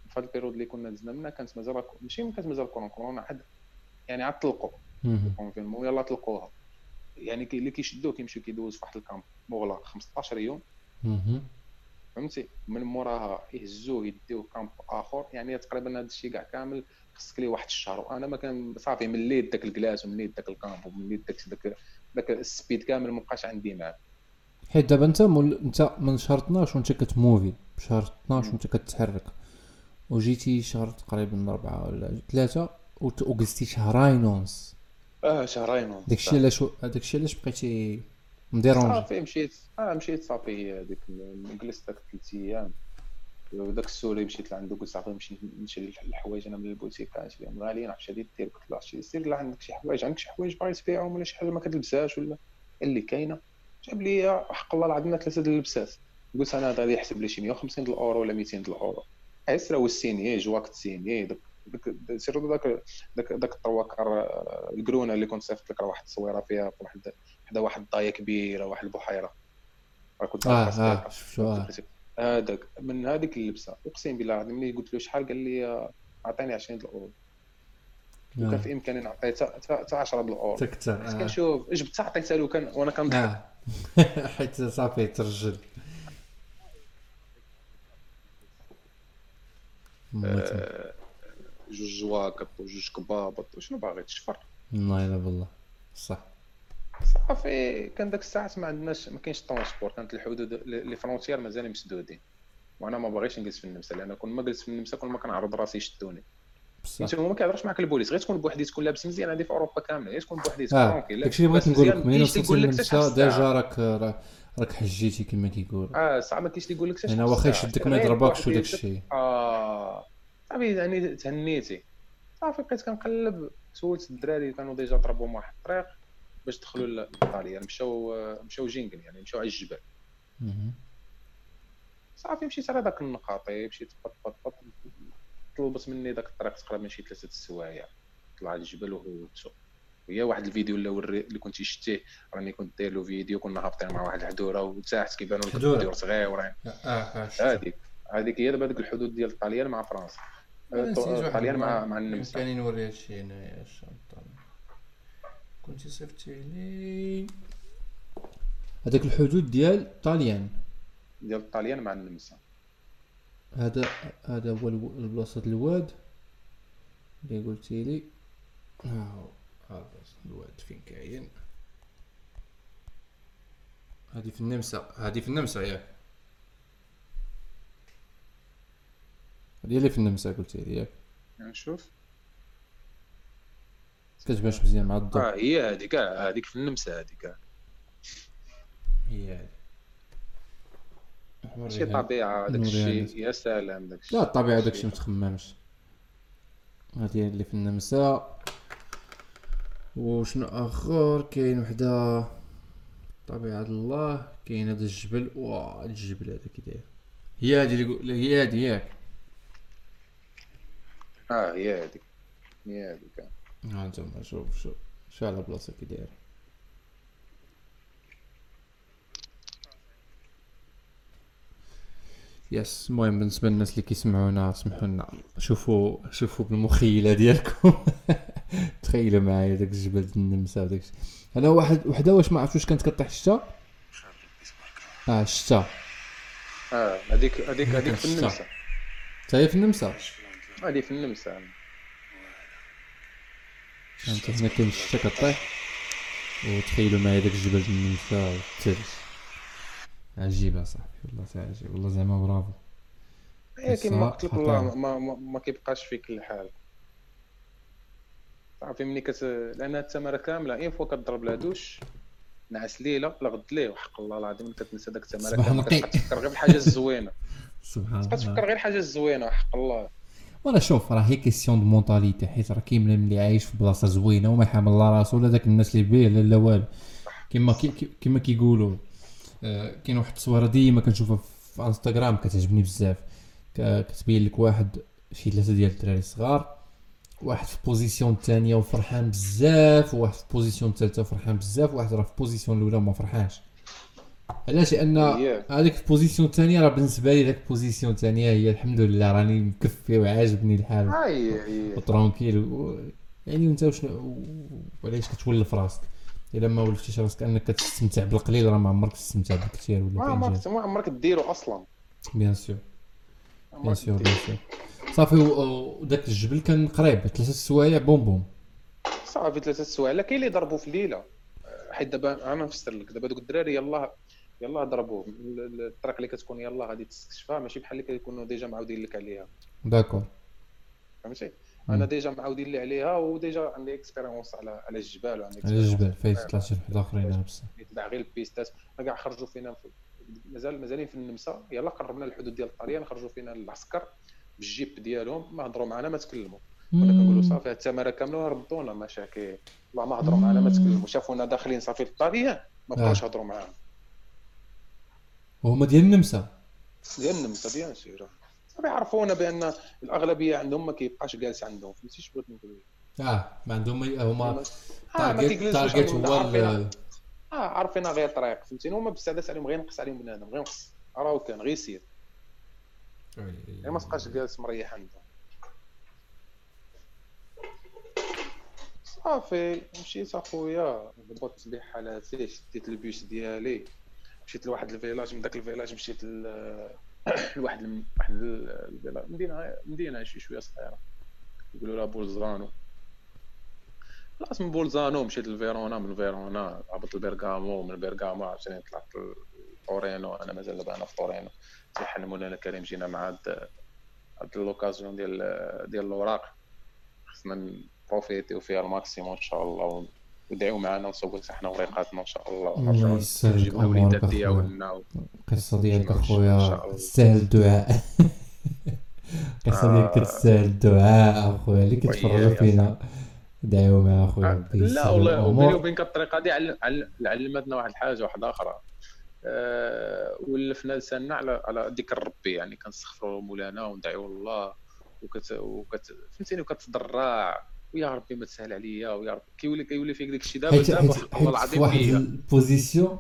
في هذا ال période اللي كنا دزنا منها كانت مازال ماشي ما كانت مازال كورونا كورونا عاد يعني عاد طلقوا. مهم. confinement يلا طلقوها. يعني اللي كيشدوه كيمشيو كيدوز في واحد ال camp. مغلق 15 يوم. فهمتي؟ من موراها يهزوه يديوه camp آخر. يعني تقريبا هذا الشيء كاع كامل خصك ليه واحد الشهر. وأنا ما كان صافي مليت داك الكلاس ومليت داك ال camp ومليت داك داك داك ال speed كامل ما بقاش عندي معاه حيت دابا انت مول... انت من شهر 12 وانت كتموفي. بشهر 12 وانت كتحرك. وجيتي شهر تقريبا أربعة ولا ثلاثة وجلستي شهرين ونص. آه شهرين ونص. داكشي علاش داكشي علاش بقيتي م dérangé صافي مشيت. آه مشيت صافي هذيك جلست داك ثلاث أيام. وداك السوري مشيت لعندو قلت صافي نمشي نشري الحوايج. أنا من البوتيك كنشريهم غاليين عرفت شادي دير قلت له عرفتي سير لا عندك شي حوايج. عندك شي حوايج باغي تبيعهم ولا شي حاجة ما كتلبسهاش ولا اللي كاينة؟ جاب لي حق الله العظيم ثلاثة د اللبسات قلت أنا غادي يحسب لي شي 150 د الأورو ولا 200 د الاورو عسرا والسيني جواك السيني. داك داك داك داك داك الطواكر آه، الكرونة اللي كنت صيفط لك راه واحد التصويرة فيها في واحد حدا واحد الضاية كبيرة واحد البحيرة. راه كنت آه عارف هذاك من هذيك اللبسة. أقسم بالله العظيم ملي قلت له شحال قال لي آه، عطيني 20 د الاورو وكان في إمكاني نعطيه حتى 10 د الاورو تكتر بس آه. كنشوف جبت حتى عطيتها له كان وأنا كنضحك آه حيت صافي ترجل. موت. جوج جواكط وجوج كبابط وشنو باغي؟ تشفر. والله الا بالله. صح. صافي كان داك الساعات ما عندناش ما كاينش ال transport كانت الحدود les frontières مازال مسدودين. وأنا ما باغيش نجلس في النمسا لأن كل ما جلست في النمسا كل ما كنعرض راسي يشدوني. بصح. انت ما كيهضرش معك البوليس غير تكون بوحدي تكون لابس مزيان هذه في أوروبا كاملة غير تكون بوحدي لا، داكشي اللي بغيت نقول لك تشحال للنمسا الساعة. déjà راك راك حجيتي كما كيقول آه صعب ما كاينش اللي يقول لك يعني واخا يشدك ما يضربكش وداك الشيء آه صافي يعني تهنيتي. صافي بقيت كنقلب سولت الدراري كانوا déjà ضربوا واحد الطريق. باش دخلوا لايطاليا مشاو مشاو جينكن يعني مشاو على الجبل. صافي مشيت على ذاك النقاطي مشيت بط بط بط طلبت مني ذاك الطريق تقريبا شي ثلاثة السوايع طلع الجبل وهو وهي واحد الفيديو اللي وري اللي كنت شتيه راني كنت داير له فيديو كنا هابطين مع واحد الحدورة وتحت كيبانوا لك. الحدور صغيورين آه آه شفتها. هذيك هذيك هي دابا ديك الحدود ديال الطاليان مع فرنسا الطاليان مع. مع النمسا كان نوري هادشي هنايا كنتي صيفطتي لي هذاك الحدود ديال الطاليان ديال الطاليان مع النمسا. هذا هذا هو البلاصة الواد. اللي قلتي لي. ها هو. هذا الواد. فين كاين؟ هذه في النمسا. هذه في النمسا ياك هذه اللي في النمسا قلتي لي ياك نشوف. كتبانش مزيان مع الضوء آه هي هذيك هذيك في النمسا هذيك. هي هذه شي طبيعة داك الشيء. يا سلام داك الشيء. لا الطبيعة داكشي متخممش هذه اللي في النمسا. وشنو آخر؟ كاين وحدة. طبيعة الله كاين هذا الجبل. واه الجبل هذا كي داير هي هذه اللي هي هذه ياك آه هي هذيك هي آه. ها انتما شوف شو على بلاصة كي داير يس المهم بالنسبة للناس اللي كيسمعونا سمحوا لنا شوفوا شوفوا بالمخيلة ديالكم تخيلوا معايا داك الجبل النمسا وداك الشيء. هذا واحد وحده واش ما عرفتش واش كانت كطيح الشتا آه الشتا آه هذيك هذيك هذيك في. النمسا حتى هي في النمسا هذه في النمسا انت هنا كاين الشتا كطيح وتخيلوا معايا داك الجبل النمسا والثلج عجيبة صاحبي والله تا عجيب والله زعما برافو كيما قلت لك والله. ما, ما, ما كيبقاش فيك الحال. صافي ملي كت لأن التماره كاملة اين فوا كضرب لها دوش نعس ليلة لا غد ليه وحق الله العظيم ملي كتنسى داك التماره صباح كاملة. نقي. كتبقى تفكر غير بالحاجة الزوينه <laughs> سبحان كتفكر الله. غير الحاجة الزوينه وحق الله. ولا شوف راه هي question de mentalité حيت راه كاين من اللي عايش في بلاصة زوينة وما حامل لا راسو لا داك الناس اللي بيه لا لا والو. كيما كي- كي- كيما كيقولوا آه، كاين واحد التصويره ديما كنشوفها في انستغرام كتعجبني بزاف. كتبين لك واحد شي ثلاثة ديال الدراري الصغار واحد في position الثانية وفرحان بزاف وواحد في position الثالثه وفرحان بزاف وواحد راه في position الأولى وما فرحانش. علاش؟ لأن. هذيك ال position الثانية راه بالنسبة لي داك ال position الثانية هي الحمد لله راني مكفي وعاجبني الحال. و tranquille و... يعني أنت وشنو؟ وعلاش كتولف راسك؟ إلا ما ولفتيش راسك أنك كتستمتع بالقليل راه ما عمرك تستمتع بالكثير ولا ما عمرك ما عمرك ديرو أصلا. bien sûr bien sûr. bien sûr صافي و- وداك الجبل كان قريب ثلاثة سوايع بوم بوم. صافي ثلاثة سوايع. لا كاين اللي ضربوا في ليله حيت دابا أنا نفسر لك دابا دوك الدراري يلاه. ضربوه ال- ال- الطريق اللي كتكون يلاه غادي تستكشفها ماشي بحال اللي كيكونوا déjà معاودين لك عليها. d'accord. فهمتي. أنا déjà معاودين لي عليها و déjà عندي expérience على على الجبال وعندي على expérience فايت طلعت شي واحد آخرين نتبع غير ال pistes كاع خرجوا فينا في مازال مازالين في النمسا. يلا قربنا للحدود ديال الطليان خرجوا فينا العسكر بالجيب ديالهم. ما هضروا معنا ما تكلموا كنا كنقولوا صافي التماره كاملة وهربطونا مشاكل. والله ما هضروا معنا ما تكلموا شافونا داخلين صافي للطليان ما بقاوش يهضروا معانا. وهما ديال النمسا. ديال النمسا bien sûr صافي عرفونا بأن الأغلبية عندهم ما كيبقاش جالس عندهم. فهمتي شنو بغيت نقول. لك آه ما عندهم هما ما تارجت عندهم. هو آه عارفين غير طريق فهمتيني هما بزاف عليهم غير ينقص عليهم بنادم غير ينقص راه كان غير سير غير ما تبقاش جالس مريح عندهم. صافي مشيت أخويا ضبطت بحالاتي شديت البيس ديالي. مشيت لواحد ال village من داك ال village مشيت <clears throat> لواحد واحد ال- الفيلا- مدينة مدينة شي شوية صغيرة. يقولوا لها بولزانو. خلاص من بولزانو مشيت لفيرونا من فيرونا هبطت لبرغامو من برغامو عاوتاني طلعت لطورينو أنا مازال دابا أنا في طورينو تيحن مولانا كريم جينا مع هاد هاد l'occasion ديال ديال الأوراق. خصنا ن profiter يو فيها ال maximum إن شاء الله. ودعيو معنا ونصوبوا حنا وريقاتنا إن شاء الله. الله يسهل أخويا. ديالنا القصة ديالك أخويا. تستاهل الدعاء. <laughs> القصة ديالك آه. تستاهل الدعاء أخويا. اللي كيتفرجوا فينا. دعيو مع أخويا. لا بيسهل والله وبيني الأمور. وبينك الطريقة دي عل- عل- علمتنا واحد الحاجة واحدة أخرى. أه ولفنا لساننا على على ذكر ربي. يعني كنستغفروا مولانا وندعيو الله. وكت وكت فهمتيني؟ وكتضرع. ويا ربي ما تسهل عليا ويا ربي كيولي كيولي فيك داك الشيء دابا حيت دابا حيت وحق الله حيت في العظيم واحد ال position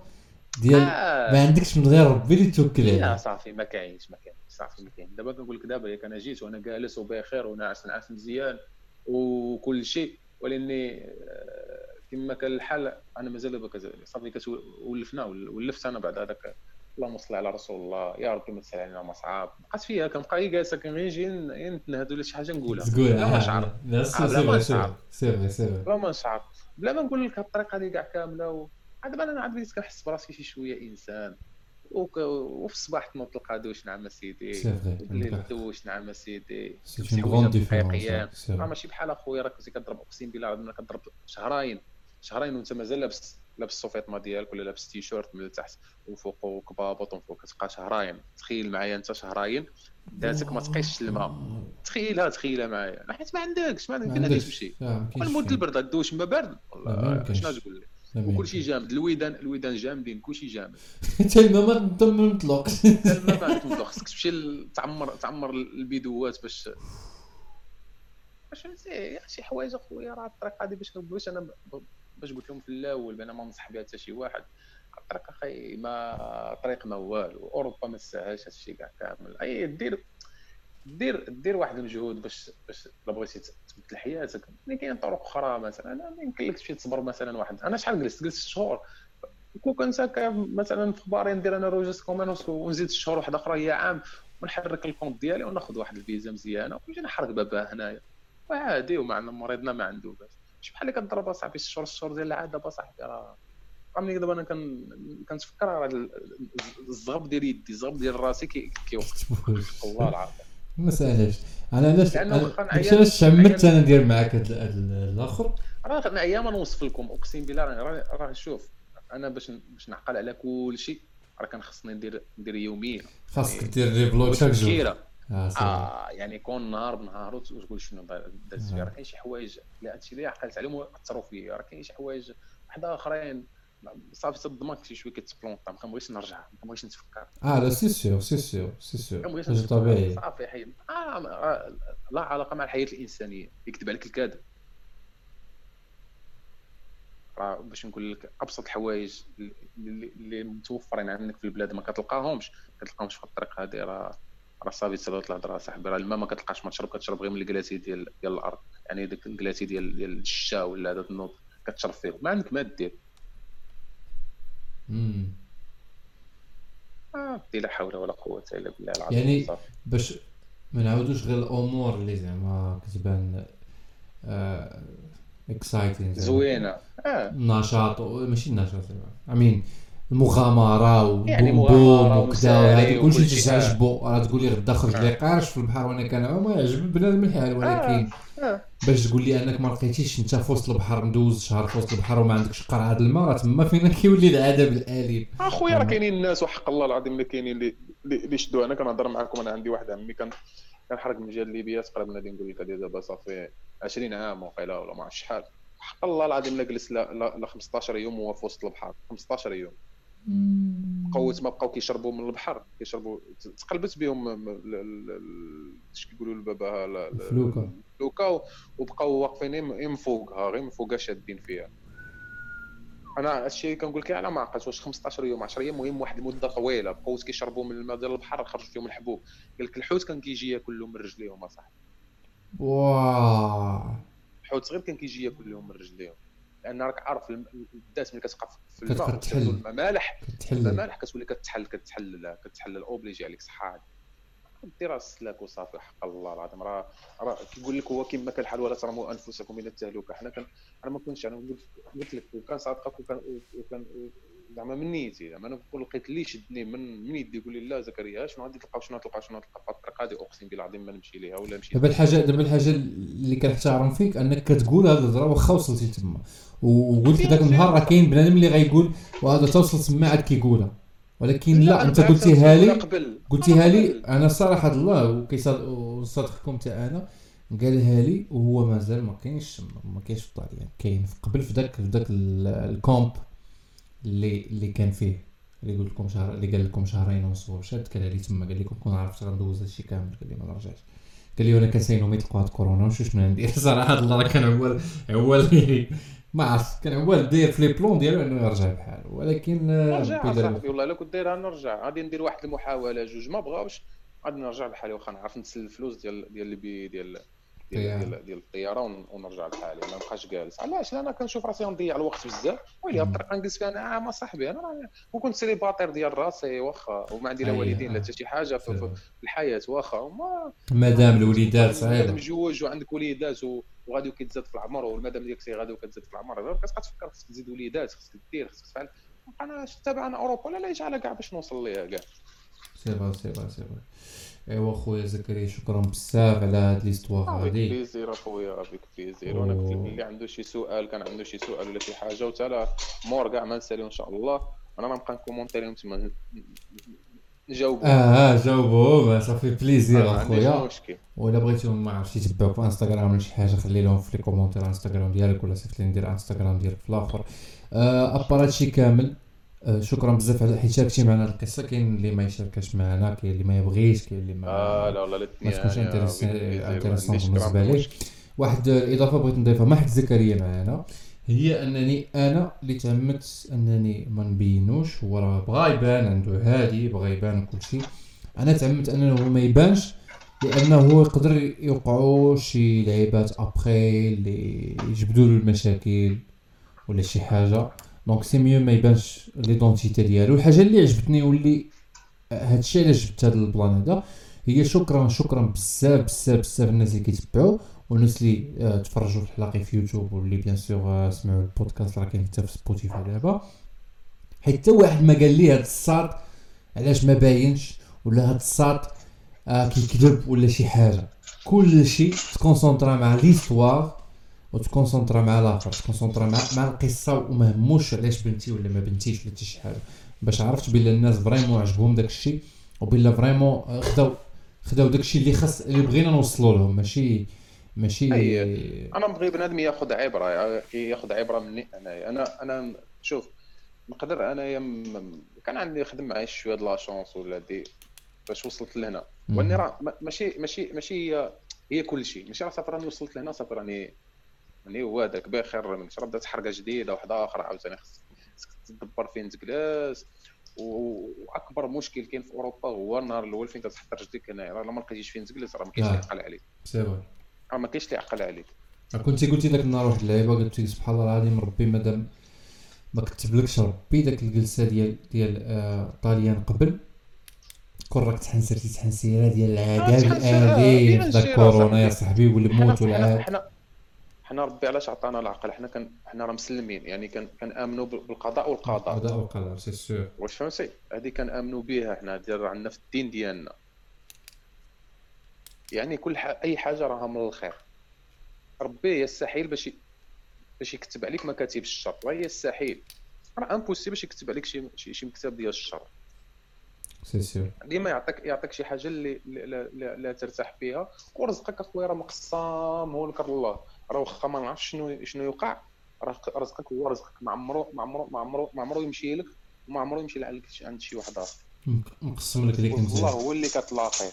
ديال آه. ما عندكش من غير ربي اللي توكل لا عليه. صافي ما كاينش ما كاينش صافي ما كاين. دابا كنقول لك دابا ياك أنا جيت وأنا جالس وبخير وناعس نعس مزيان وكل شيء. ولاني آه، كما كان الحال أنا مازال دابا صافي كتولفنا ولفت أنا بعد هذاك اللهم صل على رسول الله يا ربي ما تسهل علينا مصعب بقات فيها كنبقى غير جالسه كان غير نجي نتنهد ولا شي حاجة نقولها. تقول بلا ما آه، نشعر لا سي آه، بلا ما سي بلا ما نشعر بلا ما نقول لك الطريقة هذه كاع كاملة و... عاد دابا أنا عاد بديت كنحس براسي شي شوية إنسان. وك... وفي الصباح تنوض تلقى دوش نعم سيدي؟ حق. دوش نعم سيدي. ديفيرونس راه ماشي بحال أخويا راك كنتي كضرب اقسم بالله كضرب شهرين. شهرين وأنت مازال لابس لابس السوفيطما ديالك ولا لابس تيشيرت من التحت وفوق كبابط ومن فوق كتبقى شهرين. تخيل معايا انت شهرين. داتك ما تقيش الماء. تخيلها تخيلها معايا. حيت ما عندكش ما فين غادي تمشي. ونموت البرد غدوش ما بارد يمكنش. شنو تقول لك؟ وكلشي جامد. الويدان الويدان جامدين كلشي جامد. <laughs> حتى الماء ما <laughs> ما نطلق ما بعرف نطلق خصك تمشي تعمر تعمر ال bidons باش باش فهمتي شي حوايج أخويا راه الطريقة هذه باش باش أنا باش قلت لهم في الأول بأن ما ننصح بها حتى شي واحد الطريق أخي ما طريق ما والو أوروبا ما تسهلش هادشي كاع كامل. أي دير دير دير واحد المجهود باش باش إلا بغيتي تبدل حياتك. ملي كاين طرق أخرى مثلا ما يمكن لك تمشي تصبر مثلا واحد. أنا شحال جلست؟ جلست شهور. كون كنت مثلا في اخباري ندير أنا روجست كومينوس ونزيد شهور واحدة أخرى هي عام ونحرك الكونت ديالي وناخذ واحد الفيزا مزيانة. ونجي نحرك بابا هنايا. وعادي ومع مريضنا ما عنده باس ماشي بحال اللي كضرب اصاحبي الشهور الشهور ديال العادة اصاحبي راه عمري دابا أنا كن كنتفكر راه الزغب ديال يدي الزغب ديال راسي كيوقف. <laughs> والله العظيم. ما سالاش أنا علاش علاش تعمدت أنا ندير معاك الآخر؟ راه أنا أيام نوصف لكم. أقسم بالله راه راه- شوف أنا باش باش نعقل على كل شيء راه كان خصني ندير ندير يوميا. خاصك دير لي vlog chaque jour صافي آه يعني كون نهار بنهار وت- وتقول شنو دار- درت فيها راه كاين شي حوايج لا هادشي اللي عقلت عليهم وأثروا فيا. راه كاين شي حوايج واحد آخرين. صافي تضمك شي شوية كتبلونطا ما كنبغيش نرجع. ما كنبغيش نتفكر. آه لا c'est sûr c'est sûr c'est sûr كنبغيش حاجة طبيعيه صافي حي آه آه، لا علاقة مع الحياة الإنسانية. يكذب عليك الكاذب راه باش نقول لك أبسط الحوايج اللي اللي متوفرين عندك في البلاد ما كتلقاهمش. كتلقاهمش في الطريق هذه. راه راه صافي تسالات الهضره صاحبي راه الماء ما كتلقاش ما تشرب كتشرب غير من الكلاسي ديال ديال الأرض يعني ديك الكلاسي ديال ديال الشتا ولا هذا النوض كتشرب فيه ما عندك ما دير. آه لا حول ولا قوة إلا بالله العظيم. يعني. باش ما نعاودوش غير الأمور اللي زعما كتبان exciting زوينة. آه. نشاط ماشي النشاط زعما امين المغامرة يعني وبوم بوم مغامرة وكذا وهذا كلشي وكل شيء. تعجبو راه تقول لي غدا خرج لي قارش في البحر وأنا كنعوم يعجب بنادم الحال ولكن آه. باش تقول لي أنك ما لقيتيش أنت في وسط البحر ندوز شهر في وسط البحر وما عندكش قرعة د الماء راه تما فينا كيولي العذاب الأليم. أخويا راه. كاينين الناس وحق الله العظيم اللي كاينين اللي شدوا. أنا كنهضر معاكم أنا عندي واحد عمي كان كان حرق من جهة ليبيا تقريبا غادي نقول لك هذه دابا صافي 20 عام وقيلا ولا ما عرفت شحال. حق الله العظيم لا جلس لا 15 يوم وهو في وسط البحر 15 يوم. بقاو تما بقاو كيشربوا من البحر كيشربوا تقلبت بهم اش كيقولوا لبابا لا- لا- فلوكة. فلوكه و- وبقاو واقفين غير من فوقها غير من فوقها شادين فيها. أنا هادشي كنقول لك على ما عقلت واش 15 يوم 10 أيام المهم واحد المده طويلة. بقاو كيشربوا من الماء ديال البحر خرج فيهم الحبوب. قال لك الحوت كان كيجي ياكل لهم من رجليهم أصاحبي. واه الحوت صغير كان كيجي ياكل لهم من رجليهم. لأن راك عارف الدات ملي كتبقى في الماء كتحل. المالح كتولي كتحل كتحل كتحل obligé عليك صحه دير السلاك وصافي حق الله العظيم. راه راه كيقول لك هو كما كان الحال ولا ترموا أنفسكم إلى التهلكة. حنا كان أنا ما كنتش أنا قلت لك وكان صادقك وكان وكان زعما من نيتي زعما أنا كون لقيت اللي شدني من من يدي يقول لي لا زكريا شنو غادي تلقى شنو تلقى شنو تلقى؟ في الطريق هذه أقسم بالله العظيم ما نمشي ليها ولا نمشي دابا الحاجة دابا الحاجة اللي كنحترم فيك أنك كتقول هاد الهضرة واخا وصلتي تما. وقلت ذاك النهار راه كاين بنادم اللي غيقول وهذا توصل تما عاد كيقولها. ولكن لا أنت بالعكس قلتيها لي قلتيها أنا لي. أنا صراحة الله وصادقكم حتى أنا قالها لي وهو مازال ما كاينش تما ما كاينش في الطاليان كاين في قبل في ذاك في ذاك ال- ال camp. اللي اللي كان فيه اللي قلت لكم شهر اللي قال لكم شهرين ونص هو شاد قال لي تما قال لكم كون عرفت غندوز هادشي كامل قال لي ما نرجعش قال لي وأنا كنسينو يطلقوا هاد كورونا وشو شنو ندير <laughs> صراحة الله راه كان عوال عوال ما عرفت كان عوال داير في les plans ديالو إنه يرجع بحال ولكن آه، نرجع صاحبي والله الا كنت دايرها نرجع غادي ندير واحد المحاولة جوج ما بغاوش غادي نرجع بحالي واخا نعرف نسل الفلوس ديال ديال البي ديال طيارة. ديال ديال, ديال الطيارة ون- ونرجع لحالي. ما نبقاش جالس. علاش؟ لأن كنشوف راسي نضيع الوقت بزاف. ويلي هاد الطريقة نجلس فيها أنا آه ما صاحبي أنا وكنت célibataire ديال راسي واخا. وما عندي لا أي، والدين لا آه. حتى شي حاجة في, في الحياة واخا. وما مادام الوليدات مادام صعيبه مجوج وعندك وليدات وغادي وكيتزاد في العمر والمدام ديالك سي غادي وكتزاد في العمر. كتبقى تفكر خصك تزيد وليدات خصك دير خصك تفعل. أنا تابع أنا أوروبا لا لا يجعلها كاع باش نوصل ليها كاع. c'est vrai c'est vrai c'est vrai ايوا خويا زكريا شكرا بزاف على هاد l'histoire avec هادي. plaisir أخويا avec plaisir وأنا قلت لك اللي عنده شي سؤال كان عنده شي سؤال ولا شي حاجة وتا لا مور كاع ما نساليو إن شاء الله. أنا غنبقى ن commenter لهم تما نجاوبو. آه آه جاوبوه صافي plaisir أخويا. ولا بغيتيهم ما عرفتش يتبعوك في انستغرام ولا شي حاجة خلي لهم في les commentaires انستغرام ديالك ولا صيفط لي ندير انستغرام ديالك في الآخر. آه à part هادشي كامل. شكرا بزاف على حيت شاركتي معنا القصة كاين اللي ما يشاركش معنا كاين اللي ما يبغيش كاين اللي ما آه لا والله ما تكونش intéressant intéressant عنديش بالنسبة ليه واحد الاضافه بغيت نضيفها ما حد زكريا معنا. هي أنني أنا اللي تعمدت أنني ما نبينوش هو راه بغا يبان عنده هادي بغا يبان وكل شيء. أنا تعمدت أنه هو ما يبانش لأنه يقدر يوقعوا شي لعيبات ابخي اللي يجبدوا له المشاكل ولا شي حاجة. donc c'est mieux ما يبانش l'identité ديالو الحاجة اللي عجبتني واللي هادشي علاش جبت هذا البلان هذا هي شكرا شكرا بزاف بزاف بزاف الناس اللي كيتبعوا والناس اللي تفرجوا الحلقة في يوتيوب واللي bien sûr سمعوا البودكاست راه كاين حتى في سبوتيفاي دابا حيت واحد ما قال لي هاد الساط علاش ما باينش ولا هاد الساط آه كيكذب ولا شي حاجة كل شيء ت concentra مع l'histoire وت concentra مع الآخر ت concentra مع, مع القصة وما هموش علاش بنتي ولا ما بنتيش ولا حتى شي حاجة باش عرفت بلا الناس vraiment عجبهم داك الشيء وبلا vraiment خداو خداو داك الشيء اللي خاص اللي بغينا نوصلوا لهم ماشي ماشي أي. أنا نبغي بنادم ياخذ عبرة ياخذ عبرة مني انايا أنا أنا شوف نقدر انايا م- كان عندي خدم معايا شوية د la chance ولا دي باش وصلت لهنا. وأني راه ما- ماشي ماشي ماشي هي هي كل شيء ماشي راه صافي راني وصلت لهنا صافي راني راني هو هذاك بخير من راه بدات حرقه جديدة واحدة أخرى عاوتاني خصك تدبر فين تجلس وأكبر مشكل كاين في أوروبا هو النهار الأول فين كتحط رجليك هنايا راه ما لقيتيش فين تجلس راه ما كاينش. اللي يعقل عليك c'est vrai راه ما كاينش اللي يعقل عليك كنتي قلتي ذاك النهار واحد اللعيبة قلت لك سبحان الله العظيم ربي مادام ما كتبلكش ربي داك الجلسة ديال ديال آه طاليان قبل كون راك تحنسرتي تحنسيره ديال العذاب في داك نشير كورونا يا. صاحبي والموت والعذاب حنا ربي علاش عطانا العقل؟ حنا كان حنا راه مسلمين يعني كان كنأمنوا بالقضاء والقدر هذا هو القدر c'est sûr واش فهمتي هذه كنأمنوا بها حنا ديال عندنا في الدين ديالنا. يعني كل ح... أي حاجة راها من الخير. ربي يستحيل باش ي- باش يكتب عليك مكاتب الشر. راه يستحيل راه impossible باش يكتب عليك شي شي, شي مكتب ديال الشر. c'est sûr ديما يعطيك يعطيك شي حاجة اللي لا, لا, لا ترتاح فيها. ورزقك أخويا راه مقسم هو لك الله. راه واخا ما نعرفش شنو شنو يوقع. راه رزقك هو رزقك. ما عمرو ما عمرو ما عمرو ما عمرو يمشي لك وما عمرو يمشي لعند عند شي واحد اخر مقسم لك ديك الله مزيان هو اللي كتلاقيه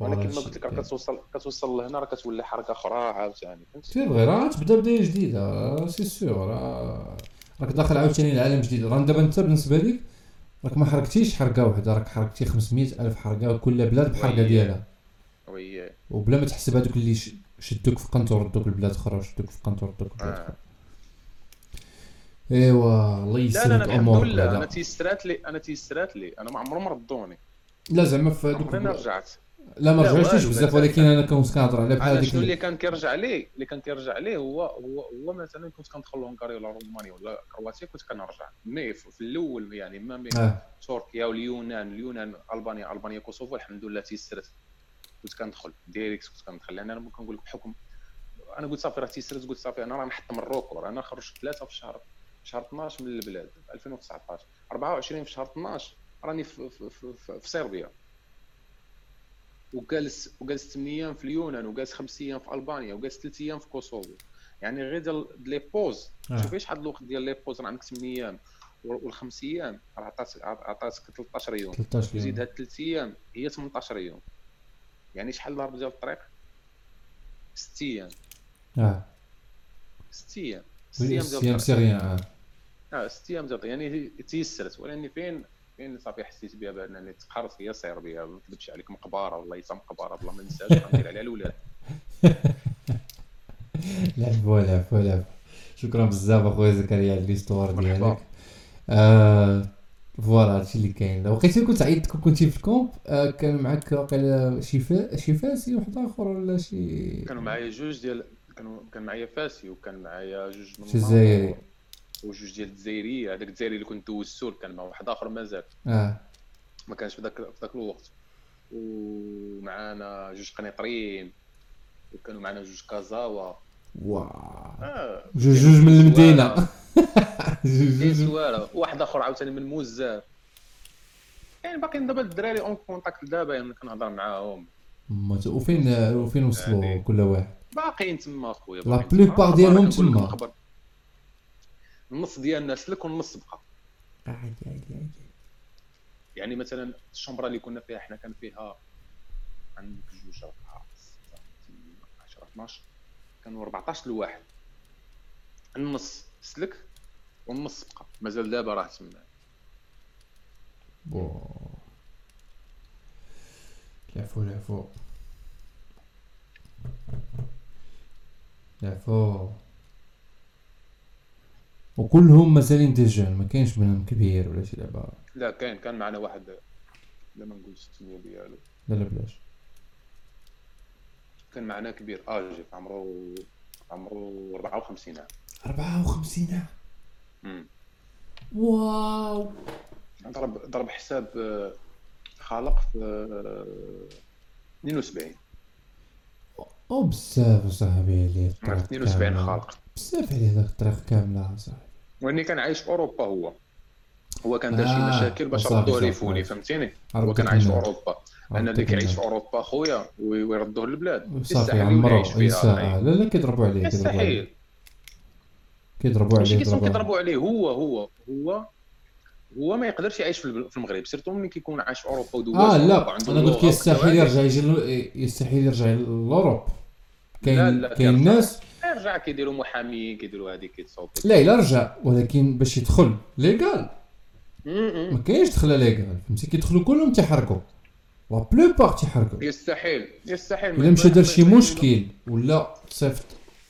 ولكن ما قلت لك راه كتوصل كتوصل لهنا راه كتولي حركة أخرى عاوتاني فهمتي c'est vrai راه تبدا بداية جديدة c'est sûr راه راك داخل عاوتاني لعالم جديد. راه دابا انت بالنسبة لك راك ما حركتيش حركة واحدة راك حركتي 500 ألف حركة وكل بلاد بحركة. ديالها. oui. وبلا ما تحسب هذوك اللي شدوك في قنت وردوك لبلاد أخرى وشدوك في قنت وردوك لبلاد آه. أخرى إيوا الله لا يسلمك لا أنا الحمد امورك لله أنا بعدا. تيسرات لي أنا تيسرات لي. أنا ما عمرهم ردوني. لا زعما في هذوك ما رجعت. لا ما لا، والو، بزاف ولكن أنا كنت كنهضر على بحال أنا هذيك شنو اللي- كان كيرجع ليه اللي كان كيرجع ليه هو هو هو مثلا كنت كندخل لهنغاريا ولا رومانيا ولا كرواتيا كنت كنرجع. mais في في الأول يعني ما بين آه. تركيا واليونان اليونان ألبانيا ألبانيا كوسوفو الحمد لله تيسرت كنت كندخل direct كنت كندخل. لأن أنا كنقول لك بحكم أنا قلت صافي راه تيسرت قلت صافي أنا راه نحط مروكو راه أنا خرجت ثلاثة في شهر شهر 12 من البلاد 2019 24 في شهر 12 راني في في, في, في, في صربيا وجالس وجالس 8 أيام في اليونان وجالس 5 أيام في ألبانيا وجالس 3 أيام في كوسوفو. يعني غير ديال les pauses. آه. شوفي شحال الوقت ديال les pauses راه عندك 8 أيام. والخمس أيام راه عطاتك عطاتك 13 يوم. 13 زيد يوم. هاد 3 أيام هي 18 يوم. يعني شحال ضرب ديال الطريق؟ 6 أيام آه. 6 أيام 6 أيام ديال الطريق. آه. آه 6 أيام ديال الطريق. يعني تيسرت ولكن فين فين صافي حسيت بها بأنني تقهرت هي صربيا ما نكذبش عليك مقبرة والله حتى مقبرة بلا ما ننساش غندير عليها الاولاد <laughs> العفو العفو العفو شكرا بزاف أخويا زكريا على l'histoire. ديالك. آه voilà هادشي اللي كاين وقيتي كنت عيطت كنتي في ال camp آه كان معاك واقيلا شي فا شي فاسي واحد اخر ولا شي كانوا معايا جوج ديال كانوا كان معايا فاسي وكان معايا جوج من شي جزائري. وجوج ديال الجزائريه هذاك الجزائري اللي كنت دوزتو كان مع واحد اخر مازال آه ما كانش في ذاك في ذاك الوقت. ومعانا جوج قنيطرين وكانوا معنا جوج كازاوا. واو آه. جوج جوج من المدينة. <laughs> سواره واحد آخر عاوتاني من موزاف يعني باقيين دابا الدراري en contact دابا يعني كنهضر معاهم. وفين وفين وصلوا يعني- كل واحد؟ باقيين تما اخويا لا أنا ديالهم تما. النص ديالنا سلك والنص بقى. عادي عادي عادي. يعني مثلا ال chambre اللي كنا فيها حنا كان فيها عندك جوج ثمانية 10 12 كانوا 14 لواحد. النص سلك. بقى مازال دابا راه تما. واو. العفو العفو العفو وكلهم مازالين دي جون ما كاينش منهم كبير ولا شي لعبه لا كاين كان معنا واحد. لا ما نقولش التسميه ديالو. لا لا بلاش. كان معنا كبير. أجي عمرو عمرو 54 عام. 54 عام. واو. ضرب ضرب حساب آه، خالق في آه، 72 أو بزاف صاحبي عليه في الطريق 72 كاملة. خالق. بزاف عليه ذاك الطريق كاملة صاحبي وإني كان عايش في أوروبا هو. هو كان دار شي آه، مشاكل باش ردوه. ليفوني فهمتيني؟ هو كان عايش في. أوروبا. أنا اللي كيعيش في. أوروبا خويا وي- ويردوه للبلاد. صافي عمرو لا لا كيضربوا عليه كيضربوا عليه. كيضربوا ماشي عليه كيسون يضربوا كيضربوا عليه. هو هو هو هو ما يقدرش يعيش في المغرب surtout ملي كيكون عايش في أوروبا ودواز آه لا أنا قلت يستحيل. يرجع يجي يستحيل يرجع l'Europe لا، كاين كاين. ناس يرجع كيديروا محامي كيديروا هذيك كيتصوتوا لا الا رجع ولكن باش يدخل légal. ما كاينش دخله légal فهمتي؟ كيدخلوا كلهم تيحرقوا la plupart تيحرقوا يستحيل يستحيل. إلا مشى دار شي مشكل ولا صيفط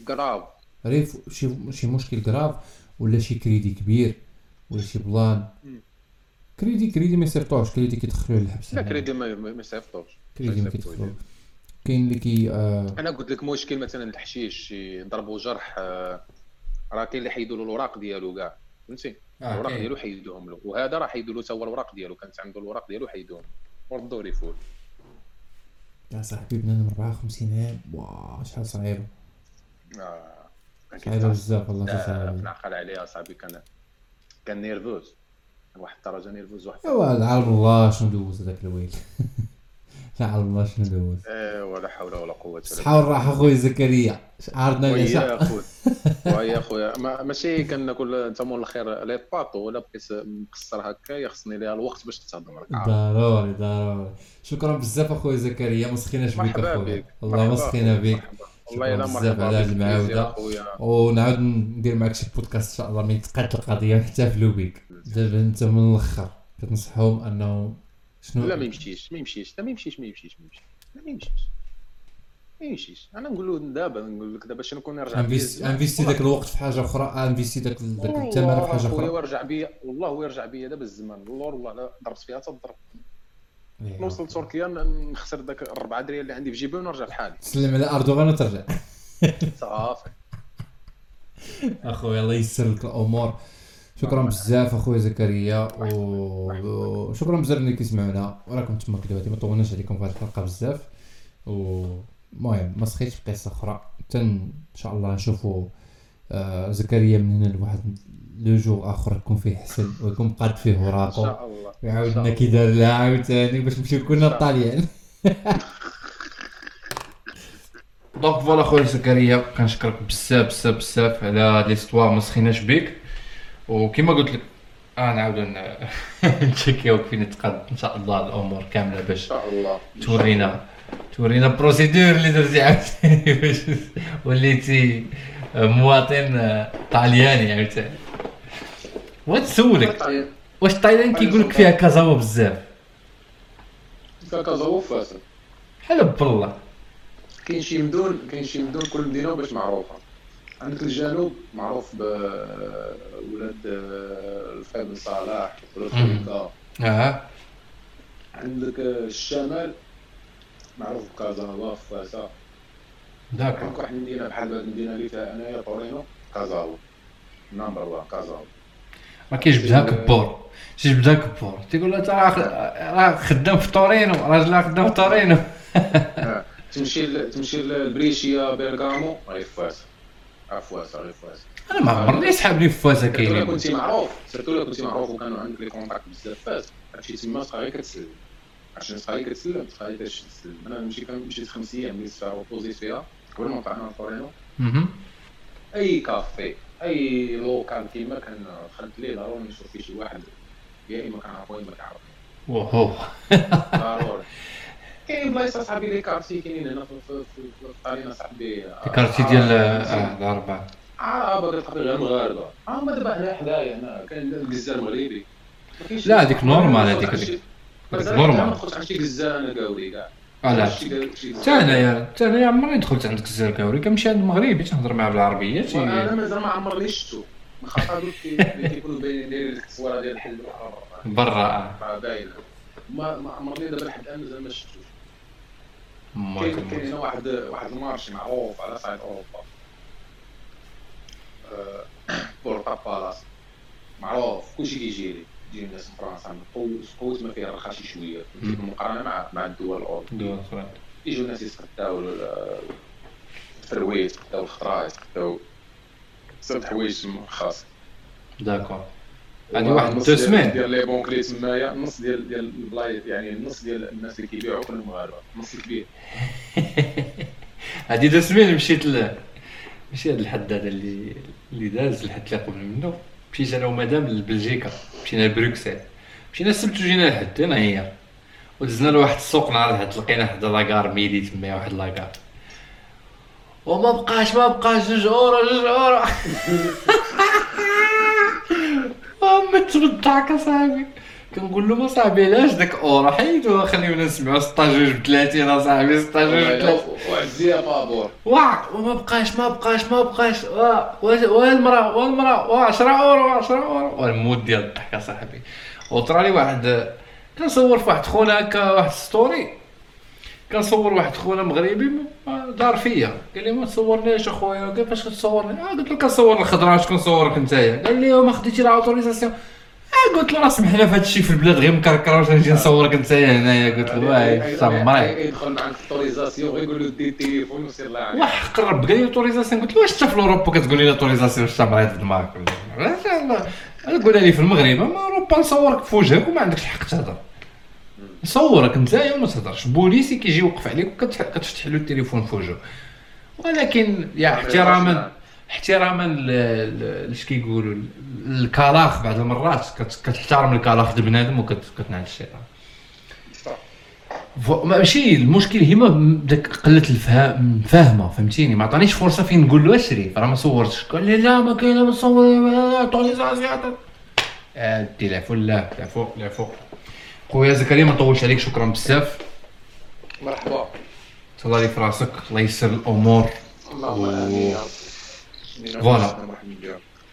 grave شي شي مشكل grave ولا شي كريدي كبير ولا شي plan. crédit crédit ما يصيفطوش كريدي كيدخلوه للحبس. لا كريدي ما يصيفطوش. كريدي ما كيدخلوش كاين اللي كي آه أنا قلت لك مشكل مثلا الحشيش شي ضربوا جرح آه، راه كاين اللي حيدوا له الاوراق ديالو كاع. فهمتي؟ آه، الاوراق كاين. ديالو حيدوهم له. وهذا راه حيدوا له هو الاوراق ديالو. كانت عنده الاوراق ديالو حيدوهم. وردوا لي فول يا صاحبي بنادم 54 عام. واه شحال صعيبه آه، صعيبه. بزاف والله صعيبه نعقل عليها صاحبي. كان كان nerveux. واحد الدرجه nerveux واحد ايوا عالم الله شنو دوز هذاك الويل. <laughs> لا عالم الله شنو دوز. آه، ولا حول ولا قوة إلا صحة والراحة خويا زكريا. عارضنا ويا العشاء خويا <laughs> ويا خويا ما- ماشي كناكل انت مول الخير لي باطو ولا بقيت مقصر هكا خصني ليها الوقت باش تهضر معك عارف. ضروري ضروري. شكرا بزاف اخويا زكريا ما سخيناش بك أخويا. بك. والله ما سخينا بك. والله الا مرحبا على بك،. ونعاود ندير معك شي بودكاست إن شاء الله من تقاد القضية ونحتفلوا بك دابا أنت من الأخر كتنصحهم أنه شنو؟ لا ما يمشيش ما يمشيش لا ما يمشيش ما يمشيش ما يمشيش ما يمشيش ما يمشيش. أنا نقول له دابا نقول لك دابا شنو نكون نرجع investi داك الوقت في حاجة أخرى investi داك والله الثمن في حاجة أخرى. ويرجع بيا والله ويرجع بيا دابا الزمان. والله والله ضربت فيها تضرب. نوصل تركيا نخسر داك الربعه دريال اللي عندي في جيبي ونرجع لحالي. تسلم على أردوغان وترجع. صافي. أخويا الله ييسر لك الأمور. شكرا بزاف أخويا زكريا وشكرا بزاف اللي كيسمعونا. وراكم تما دلوقتي ما طولناش عليكم في هذه الحلقة بزاف. ومهم ما سخيتش في قصه أخرى. تن إن شاء الله نشوفوا آه زكريا من هنا لواحد لو جور آخر يكون فيه حسن ويكون قاد فيه إن وراقو شاء الله. ويعاود إن شاء لنا الله. كي دار لها عاوتاني باش نمشيو كلنا. للطاليان donc voilà خويا زكريا كنشكرك بزاف بزاف بزاف على هاد l'histoire ما سخيناش بك وكما قلت لك نعاودو ن- نتشيكيوك فين تقاد ان شاء الله الأمور كامله ان باش شاء الله تورينا تورينا procédure اللي درتي عاوتاني باش وليتي مواطن طالياني عاوتاني وتسولك طيب واش الطاليان كيقول لك فيها كازاوا بزاف. كازاوا فاسا. بحال بالله. كاين شي مدن كاين شي مدن كل مدينة باش معروفة. عندك الجنوب معروف بولاد الفقيه بن صالح آه عندك الشمال معروف بكازاوا فاسا d'accord. عندك واحد المدينة بحال هاد المدينة اللي فيها أنايا طورينو كازاوا number 1 كازاوا ما كيجبدها كبور تيجبدها كبور تيقول له انت راه خدام في تورينو راجل راه خدام في تورينو <laughs> آه. تمشي تمشي لبريشيا بيرغامو غير فاسا غير فاسا أنا ما عمرني سحابني في فاسا surtout الا كاينين. كنتي معروف surtout الا كنتي معروف وكانوا عندك les contacts بزاف فاس هادشي تما غير كتسلم. عشان غير كتسلم تبقى غير تسلم أنا مشي كان مشيت خمس أيام اللي فيها وبوزيت فيها قبل ما طلعنا لطورينو مهم. أي كافي. اي local كيما كان دخلت ليه ضروري نشوف فيه شي واحد يا اما كنعرفو يا اما كنعرفو وهو ضروري كاين بلايص اصحابي les quartiers كاينين هنا في في في في الطاليان اصاحبي ال quartier ديال آه الاربعه آه باغي تلقى غير مغاربه آه هما دابا هنا حدايا هنا كاين الجزار مغربي لا، هذيك normal، هذيك- هذيك- normal. ما تدخلش عند شي جزار كاوري كاع آه لا. حتى انايا حتى انايا عمرني دخلت عندك الزركاوري كنمشي عند المغربي تنهضر معاه بالعربيه تي- وأنا مازال ما عمرني شفتو خاطر اللي كيكونوا باينين دايرين التصويره ديال الحل برا آه. باينه ما ما عمرني دابا لحد الان مازال ما شفتوش كاين كاين هنا واحد واحد ال marché معروف على صعيد اوروبا بورتا بالاس معروف كلشي كيجي تجي الناس من فرنسا قوت ما فيها رخا شي شوية. بالمقارنه مع مع الدول الأوروبية. يجوا الناس يتغداو الفرويت يتغداو الخضراء يتغداو بزاف حوايج خاص. داكور. هذه واحد دو سمان ديال لي بون كلي تمايا النص ديال ديال البلايص يعني النص ديال الناس اللي كيبيعوا كلهم مغاربه النص الكبير <laughs> هذه دو سمان مشيت ل ماشي هذا الحد هذا اللي اللي داز الحد اللي قبل منه. مشيت أنا ومدام لبلجيكا مشينا لبروكسل مشينا السبت وجينا لحد نهير ودزنا لواحد السوق نهار الحد لقينا حدا la gare Midi تما واحد la gare. وما بقاش ما بقاش جوج أورو جوج أورو. <laughs> مت بالضحك أصاحبي. كنقول له صاحبي علاش داك اورا حيدو خليونا نسمعوا 16 ب 30 اصاحبي 16 ب 30 واحد زيا بابور. واه وما بقاش ما بقاش ما بقاش. والمراه والمراه واه 10 أورو 10 أورو. وال mode ديال الضحك اصاحبي وطرا لي واحد كنصور في واحد خونا هكا واحد story. كنصور واحد خونا مغربي دار فيا. قال لي ما تصورنيش أخويا قال فاش كتصورني؟ آه قلت له كنصور الخضرة اش كنصورك نتايا؟ قال لي ما خديتي l'autorisation آه قلت له راه سمح لنا في هذا الشيء في البلاد غير مكركر واش نجي نصورك نتايا هنايا قلت له واه سامراي يدخل معك autorisation غير يقول له دي التليفون وسير لها واه قرب قال لي autorisation قلت له واش انت في أوروبا كتقول لي autorisation سامراي في دماغك قول لي في المغرب ما أوروبا نصورك في وجهك وما عندكش الحق تهضر. نصورك نتايا وما تهضرش. بوليسي كيجي يوقف عليك وكتفتح له التليفون في وجهه. ولكن يا احتراما احتراما لاش كيقولوا الكلاخ بعض المرات كتحترم الكلاخ ديال بنادم وكتنعل الشيطان. ماشي المشكل هي داك قلة الفهم فاهمه فهمتيني؟ ما عطانيش فرصة فين نقول له اشري راه ما صورتش. قال لي لا ما كاين ما تصور l'autorisation التليفون لا العفو العفو خويا زكريا ما نطولش عليك شكرا بزاف. مرحبا. تهلا لي في راسك الله يسر الأمور. اللهم آمين voilà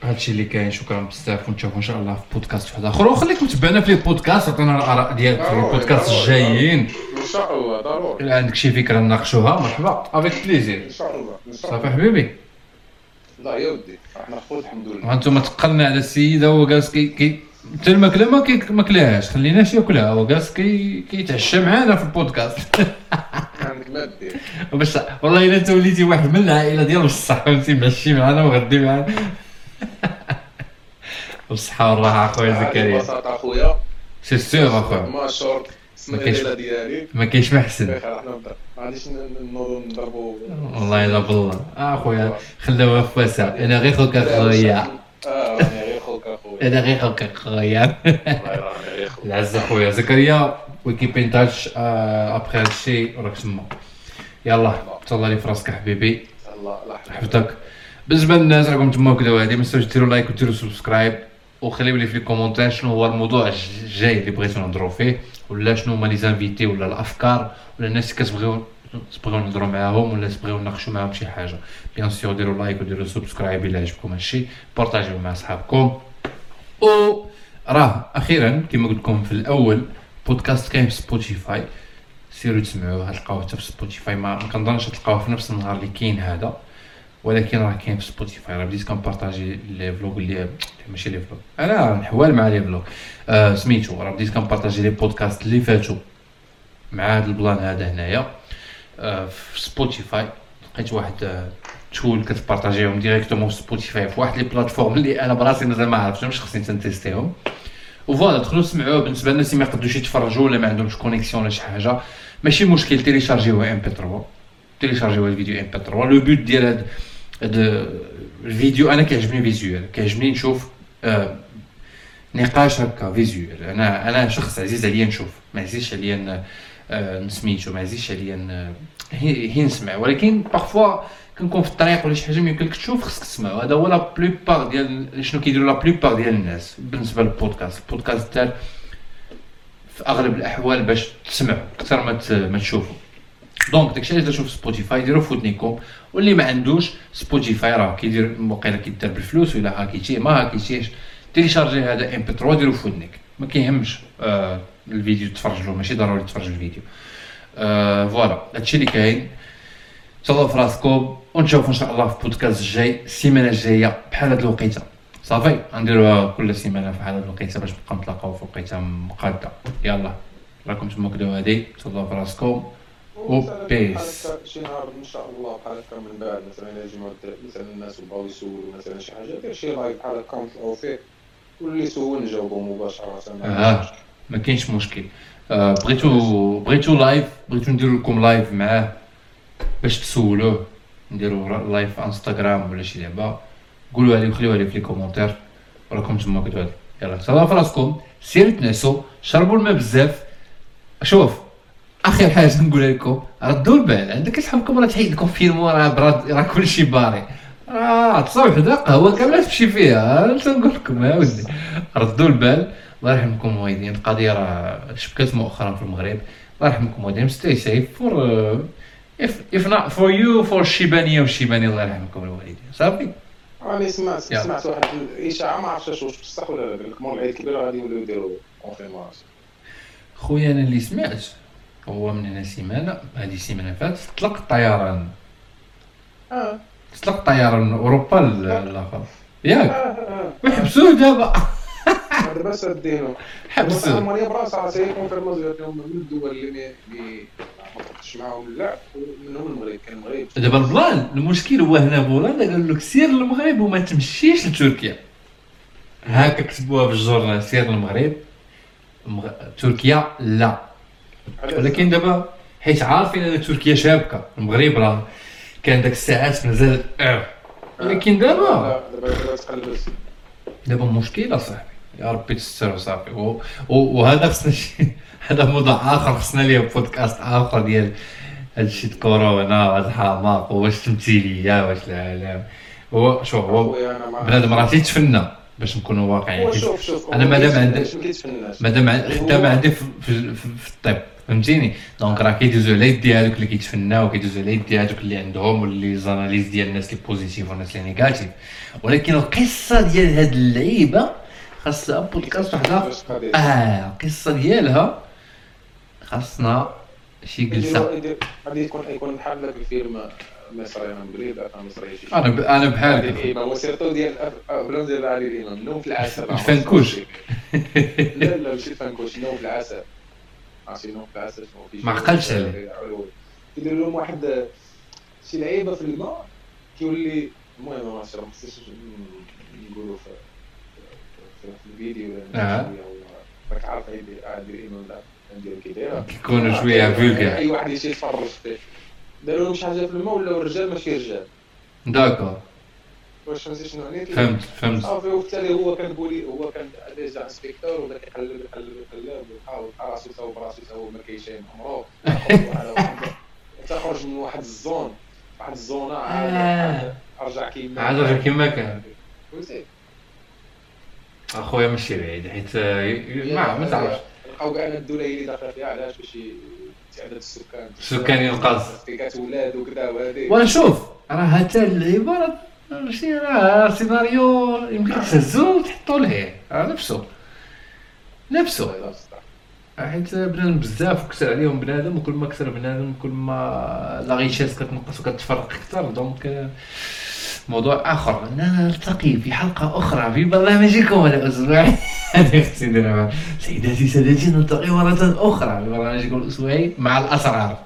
هادشي اللي كاين شكرا بزاف ونشوفوا إن شاء الله في بودكاست واحد آخر. وخليك متبعنا في البودكاست عطينا الآراء ديالك في البودكاست الجايين. إن شاء الله ضروري. الا عندك شي فكرة نناقشوها مرحبا. avec plaisir إن شاء الله صافي حبيبي. لا يا ودي إحنا خوت الحمد لله. وأنتم تقلنا على السيد هو جالس كي كي حتى الماكلة ما كياكلهاش خليناش ياكلها هو جالس كي كيتعشى معانا في البودكاست. <laughs> بس والله إلا أنت وليتي واحد من العائلة ديال بصح فهمتي معشي معانا وغدي معانا. <laughs> بالصحة والراحة أخويا زكريا. ببساطة أخويا. سي سيغ أخويا. ما شورت السنة ديالي. ما كاينش ما احسن ما غاديش نوضو نضربو. والله إلا بالله. آه أخويا خلاوها فاسع أنا غير خوك أخويا. راني غير خوك اخويا أنا غير خوك اخويا. العز اخويا. زكريا وي كيب ان تاتش ابخي هذا الشيء راك تما. يلا تهلا لي في راسك حبيبي. الله يحفظك حفظك بالنسبة للناس راكم تما وكذا هادي ما تنساوش ديروا لايك وديروا سبسكرايب. وخليو لي في les commentaires شنو هو الموضوع الجاي اللي بغيتو نهضروا فيه. ولا شنو هما les invités ولا الأفكار ولا الناس اللي كتبغيو تبغيو نهضروا معاهم ولا تبغيو نناقشوا معاهم شي حاجة bien sûr ديروا like وديروا subscribe إلى عجبكم هادشي بارطاجيو مع صحابكم و راه أخيرا كما قلت لكم في الأول بودكاست كاين في سبوتيفاي سيروا تسمعوه تلقاوه حتى في سبوتيفاي ما كنظنش تلقاوه في نفس النهار اللي كاين هذا ولكن راه كاين في سبوتيفاي راه بديت كنبارطاجي les vlogs اللي ماشي les vlogs أنا نحوال مع les vlogs آه سميتو راه بديت كنبارطاجي les podcasts اللي فاتوا مع هذا ال plan هذا هنايا في سبوتيفاي لقيت واحد آه tool كتبارطاجيهم directement في سبوتيفاي في واحد les plateformes اللي أنا براسي مازال ما عرفتهمش خصني تنتيستيهم و voilà دخلوا سمعوه بالنسبة للناس اللي ما يقدروش يتفرجوا ولا ما عندهمش connexion ولا شي حاجة. ماشي مشكل تيليشارجيوه MP3 تيليشارجيوه الفيديو MP3 le but ديال هاد الفيديو أنا كيعجبني visuel كيعجبني نشوف آه نقاش هكا visuel أنا أنا شخص عزيز عليا نشوف. ما عزيزش عليا آه نسميتو ما عزيزش عليا هي نسمع. ولكن parfois كنكون في الطريق ولا شي حاجة ما يمكنلك تشوف خصك تسمع. هذا هو la plupart ديال شنو كيديروا la plupart ديال الناس بالنسبة للبودكاست البودكاست دار في أغلب الأحوال باش تسمعوا أكثر ما ما تشوفوا donc داكشي علاش تشوف سبوتيفاي ديروا في ودنيكم. واللي ما عندوش سبوتيفاي راه كيدير وقيلا كيدار بالفلوس ولا هاكيتيه ما هاكيتيش تيليشارجي هذا MP3 ديروا في ودنك ما كيهمش آه الفيديو تفرج له ماشي ضروري تفرج الفيديو. آه voilà هادشي اللي كاين. تهلاو في راسكم ونشوفوا إن شاء الله في البودكاست الجاي السيمانة الجاية بحال هاد الوقيتة. صافي غنديروها كل سيمانة في هاد الوقيتة باش نبقاو نتلاقاو في وقيتة مقادة. يلا راكم تما كدو هادي. تهلاو في راسكم. و puis شي نهار إن شاء الله بحال هكا من بعد مثلا الا جمعوا مثلا الناس بغاو يسولوا مثلا شي حاجة دير شي live بحال هكا نطلعوا فيه واللي يسول نجاوبوا مباشرة. آه ما كاينش مشكل. آه بغيتو بغيتو live بغيتو نديرو لكم live معاه باش تسولوه. نديرو live انستغرام ولا شي لعبه قولوا لي وخليوها لي في les commentaires وراكم تما كتبان يلا تهلاو في راسكم سيروا شربوا الماء بزاف. شوف اخر حاجة <laughs> نقولها لكم ردوا البال عندك شحالكم راه تحيد ال confinement راه براد راه كلشي باري راه تصاوب حدا قهوه كامله تمشي فيها. <laughs> أنا تنقول لكم يا ودي ردوا البال الله يرحمكم الوالدين القضية راه شبكات مؤخرا في المغرب. الله يرحمكم الوالدين stay safe for if if not for you for شيبانيه وشيباني الله يرحمكم الوالدين صافي؟ راني سمعت. سمعت واحد الإشاعة ما عرفتش واش بصح ولا لك مور العيد الكبير غادي يوليو يديروا confinement خويا أنا اللي سمعت. هو من هنا سيمانة. هذه السيمانه فاتت. طلق الطيران آه. طلق الطيران من اوروبا للاخر ياك. آه وحبسوه دابا. دابا سادينو حبسوه. المانيا براسها من الدول اللي ما معاهم اللعب ومنهم المغرب. كان المغرب. دابا البلان المشكل هو هنا بولندا قال لك سير للمغرب وما تمشيش لتركيا. هاكا كتبوها في الجورنال سير للمغرب المغ... تركيا لا. ولكن دابا حيت عارفين أن تركيا شابكة. المغرب راه كان داك الساعات مازال أه. ولكن دابا دابا دابا مشكل أصاحبي. يا ربي تستر وصافي و- و- وهذا خصنا شي هذا موضوع اخر خصنا ليه بودكاست اخر ديال هادشي كورونا هاد الحماق واش تمثيليه واش العالم هو شوف هو أنا بنادم راه تيتفنى باش نكونوا واقعيين شوف شوف هو مادام ما عندي- مادام خدام عندي في, في الطب فهمتيني donc راه كيدوزو على يدي هذوك اللي كيتفناو كيدوزو على يدي هذوك اللي عندهم و les analyses ديال الناس اللي positif والناس اللي négatif ولكن القصة ديال هاد اللعيبه خاصها بودكاست وحده. آه القصة ديالها خاصنا شي جلسة. غادي يكون يكون بحال ذاك الفيلم مصري أنا مغرم افلام مصريه شي أنا ب... أنا بحالك. الامام و surtout ديال افلام ديال عادل الامام نوم في العسل. <laughs> الفنكوش. <laughs> لا لا ماشي الفنكوش نوم في العسل. عرفتي نوم في العسل ما عقلتش عليه. يدير لهم واحد شي لعيبة في الماء كيولي المهم ما خصنيش نقولوا في في- في الفيديو ولا ولا- راك عارف كيكونوا شوية vulgaire اي واحد يجي يتفرج فيه داروا لهم شي حاجة في الماء ولاو رجال ماشي رجال d'accord واش فهمتي شنو يعني فهمت فهمت صافي وبالتالي هو كان بولي هو كان déjà inspecteur وبدا كيقلب يقلب يقلب ويحاول يلقى راسو تا هو براسو تا هو ما كاينشين عمرو تخرج من واحد الزون واحد الزونه عاد آه. ارجع كيما عاد رجع كيما كان. فهمتي أخويا ماشي بعيد حيت آه، ما ما تعرفش لقاو كاع الدولة هي اللي داخله فيها علاش باش تعداد السكان. السكان ينقص. كتولاد وكذا وهذه. ونشوف. راه حتى اللعيبه راه ماشي راه سيناريو يمكن تهزو وتحطو ليه راه نفسو. نفسو. حيت بنادم بزاف وكثر عليهم بنادم وكل ما كثر بنادم كل ما لا غيشاس كتنقص وكتفرق أكثر. دونك آه، موضوع آخر. نلتقي في حلقة أخرى في برنامجكم الأسبوعي. <laughs> سيداتي سادتي نلتقي مرة أخرى في برنامجكم الأسبوعي مع الأسرار.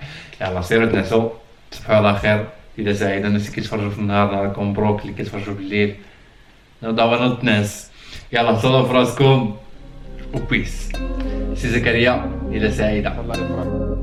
يلا سيروا تنعسوا تصبحوا على خير. ليله سعيدة الناس اللي كيتفرجوا في النهار راكم مبروك اللي كيتفرجوا بالليل. نوضعوا نوض الناس. يلا صلوا في راسكم وبيس سي زكريا ليله سعيدة. الله يفرح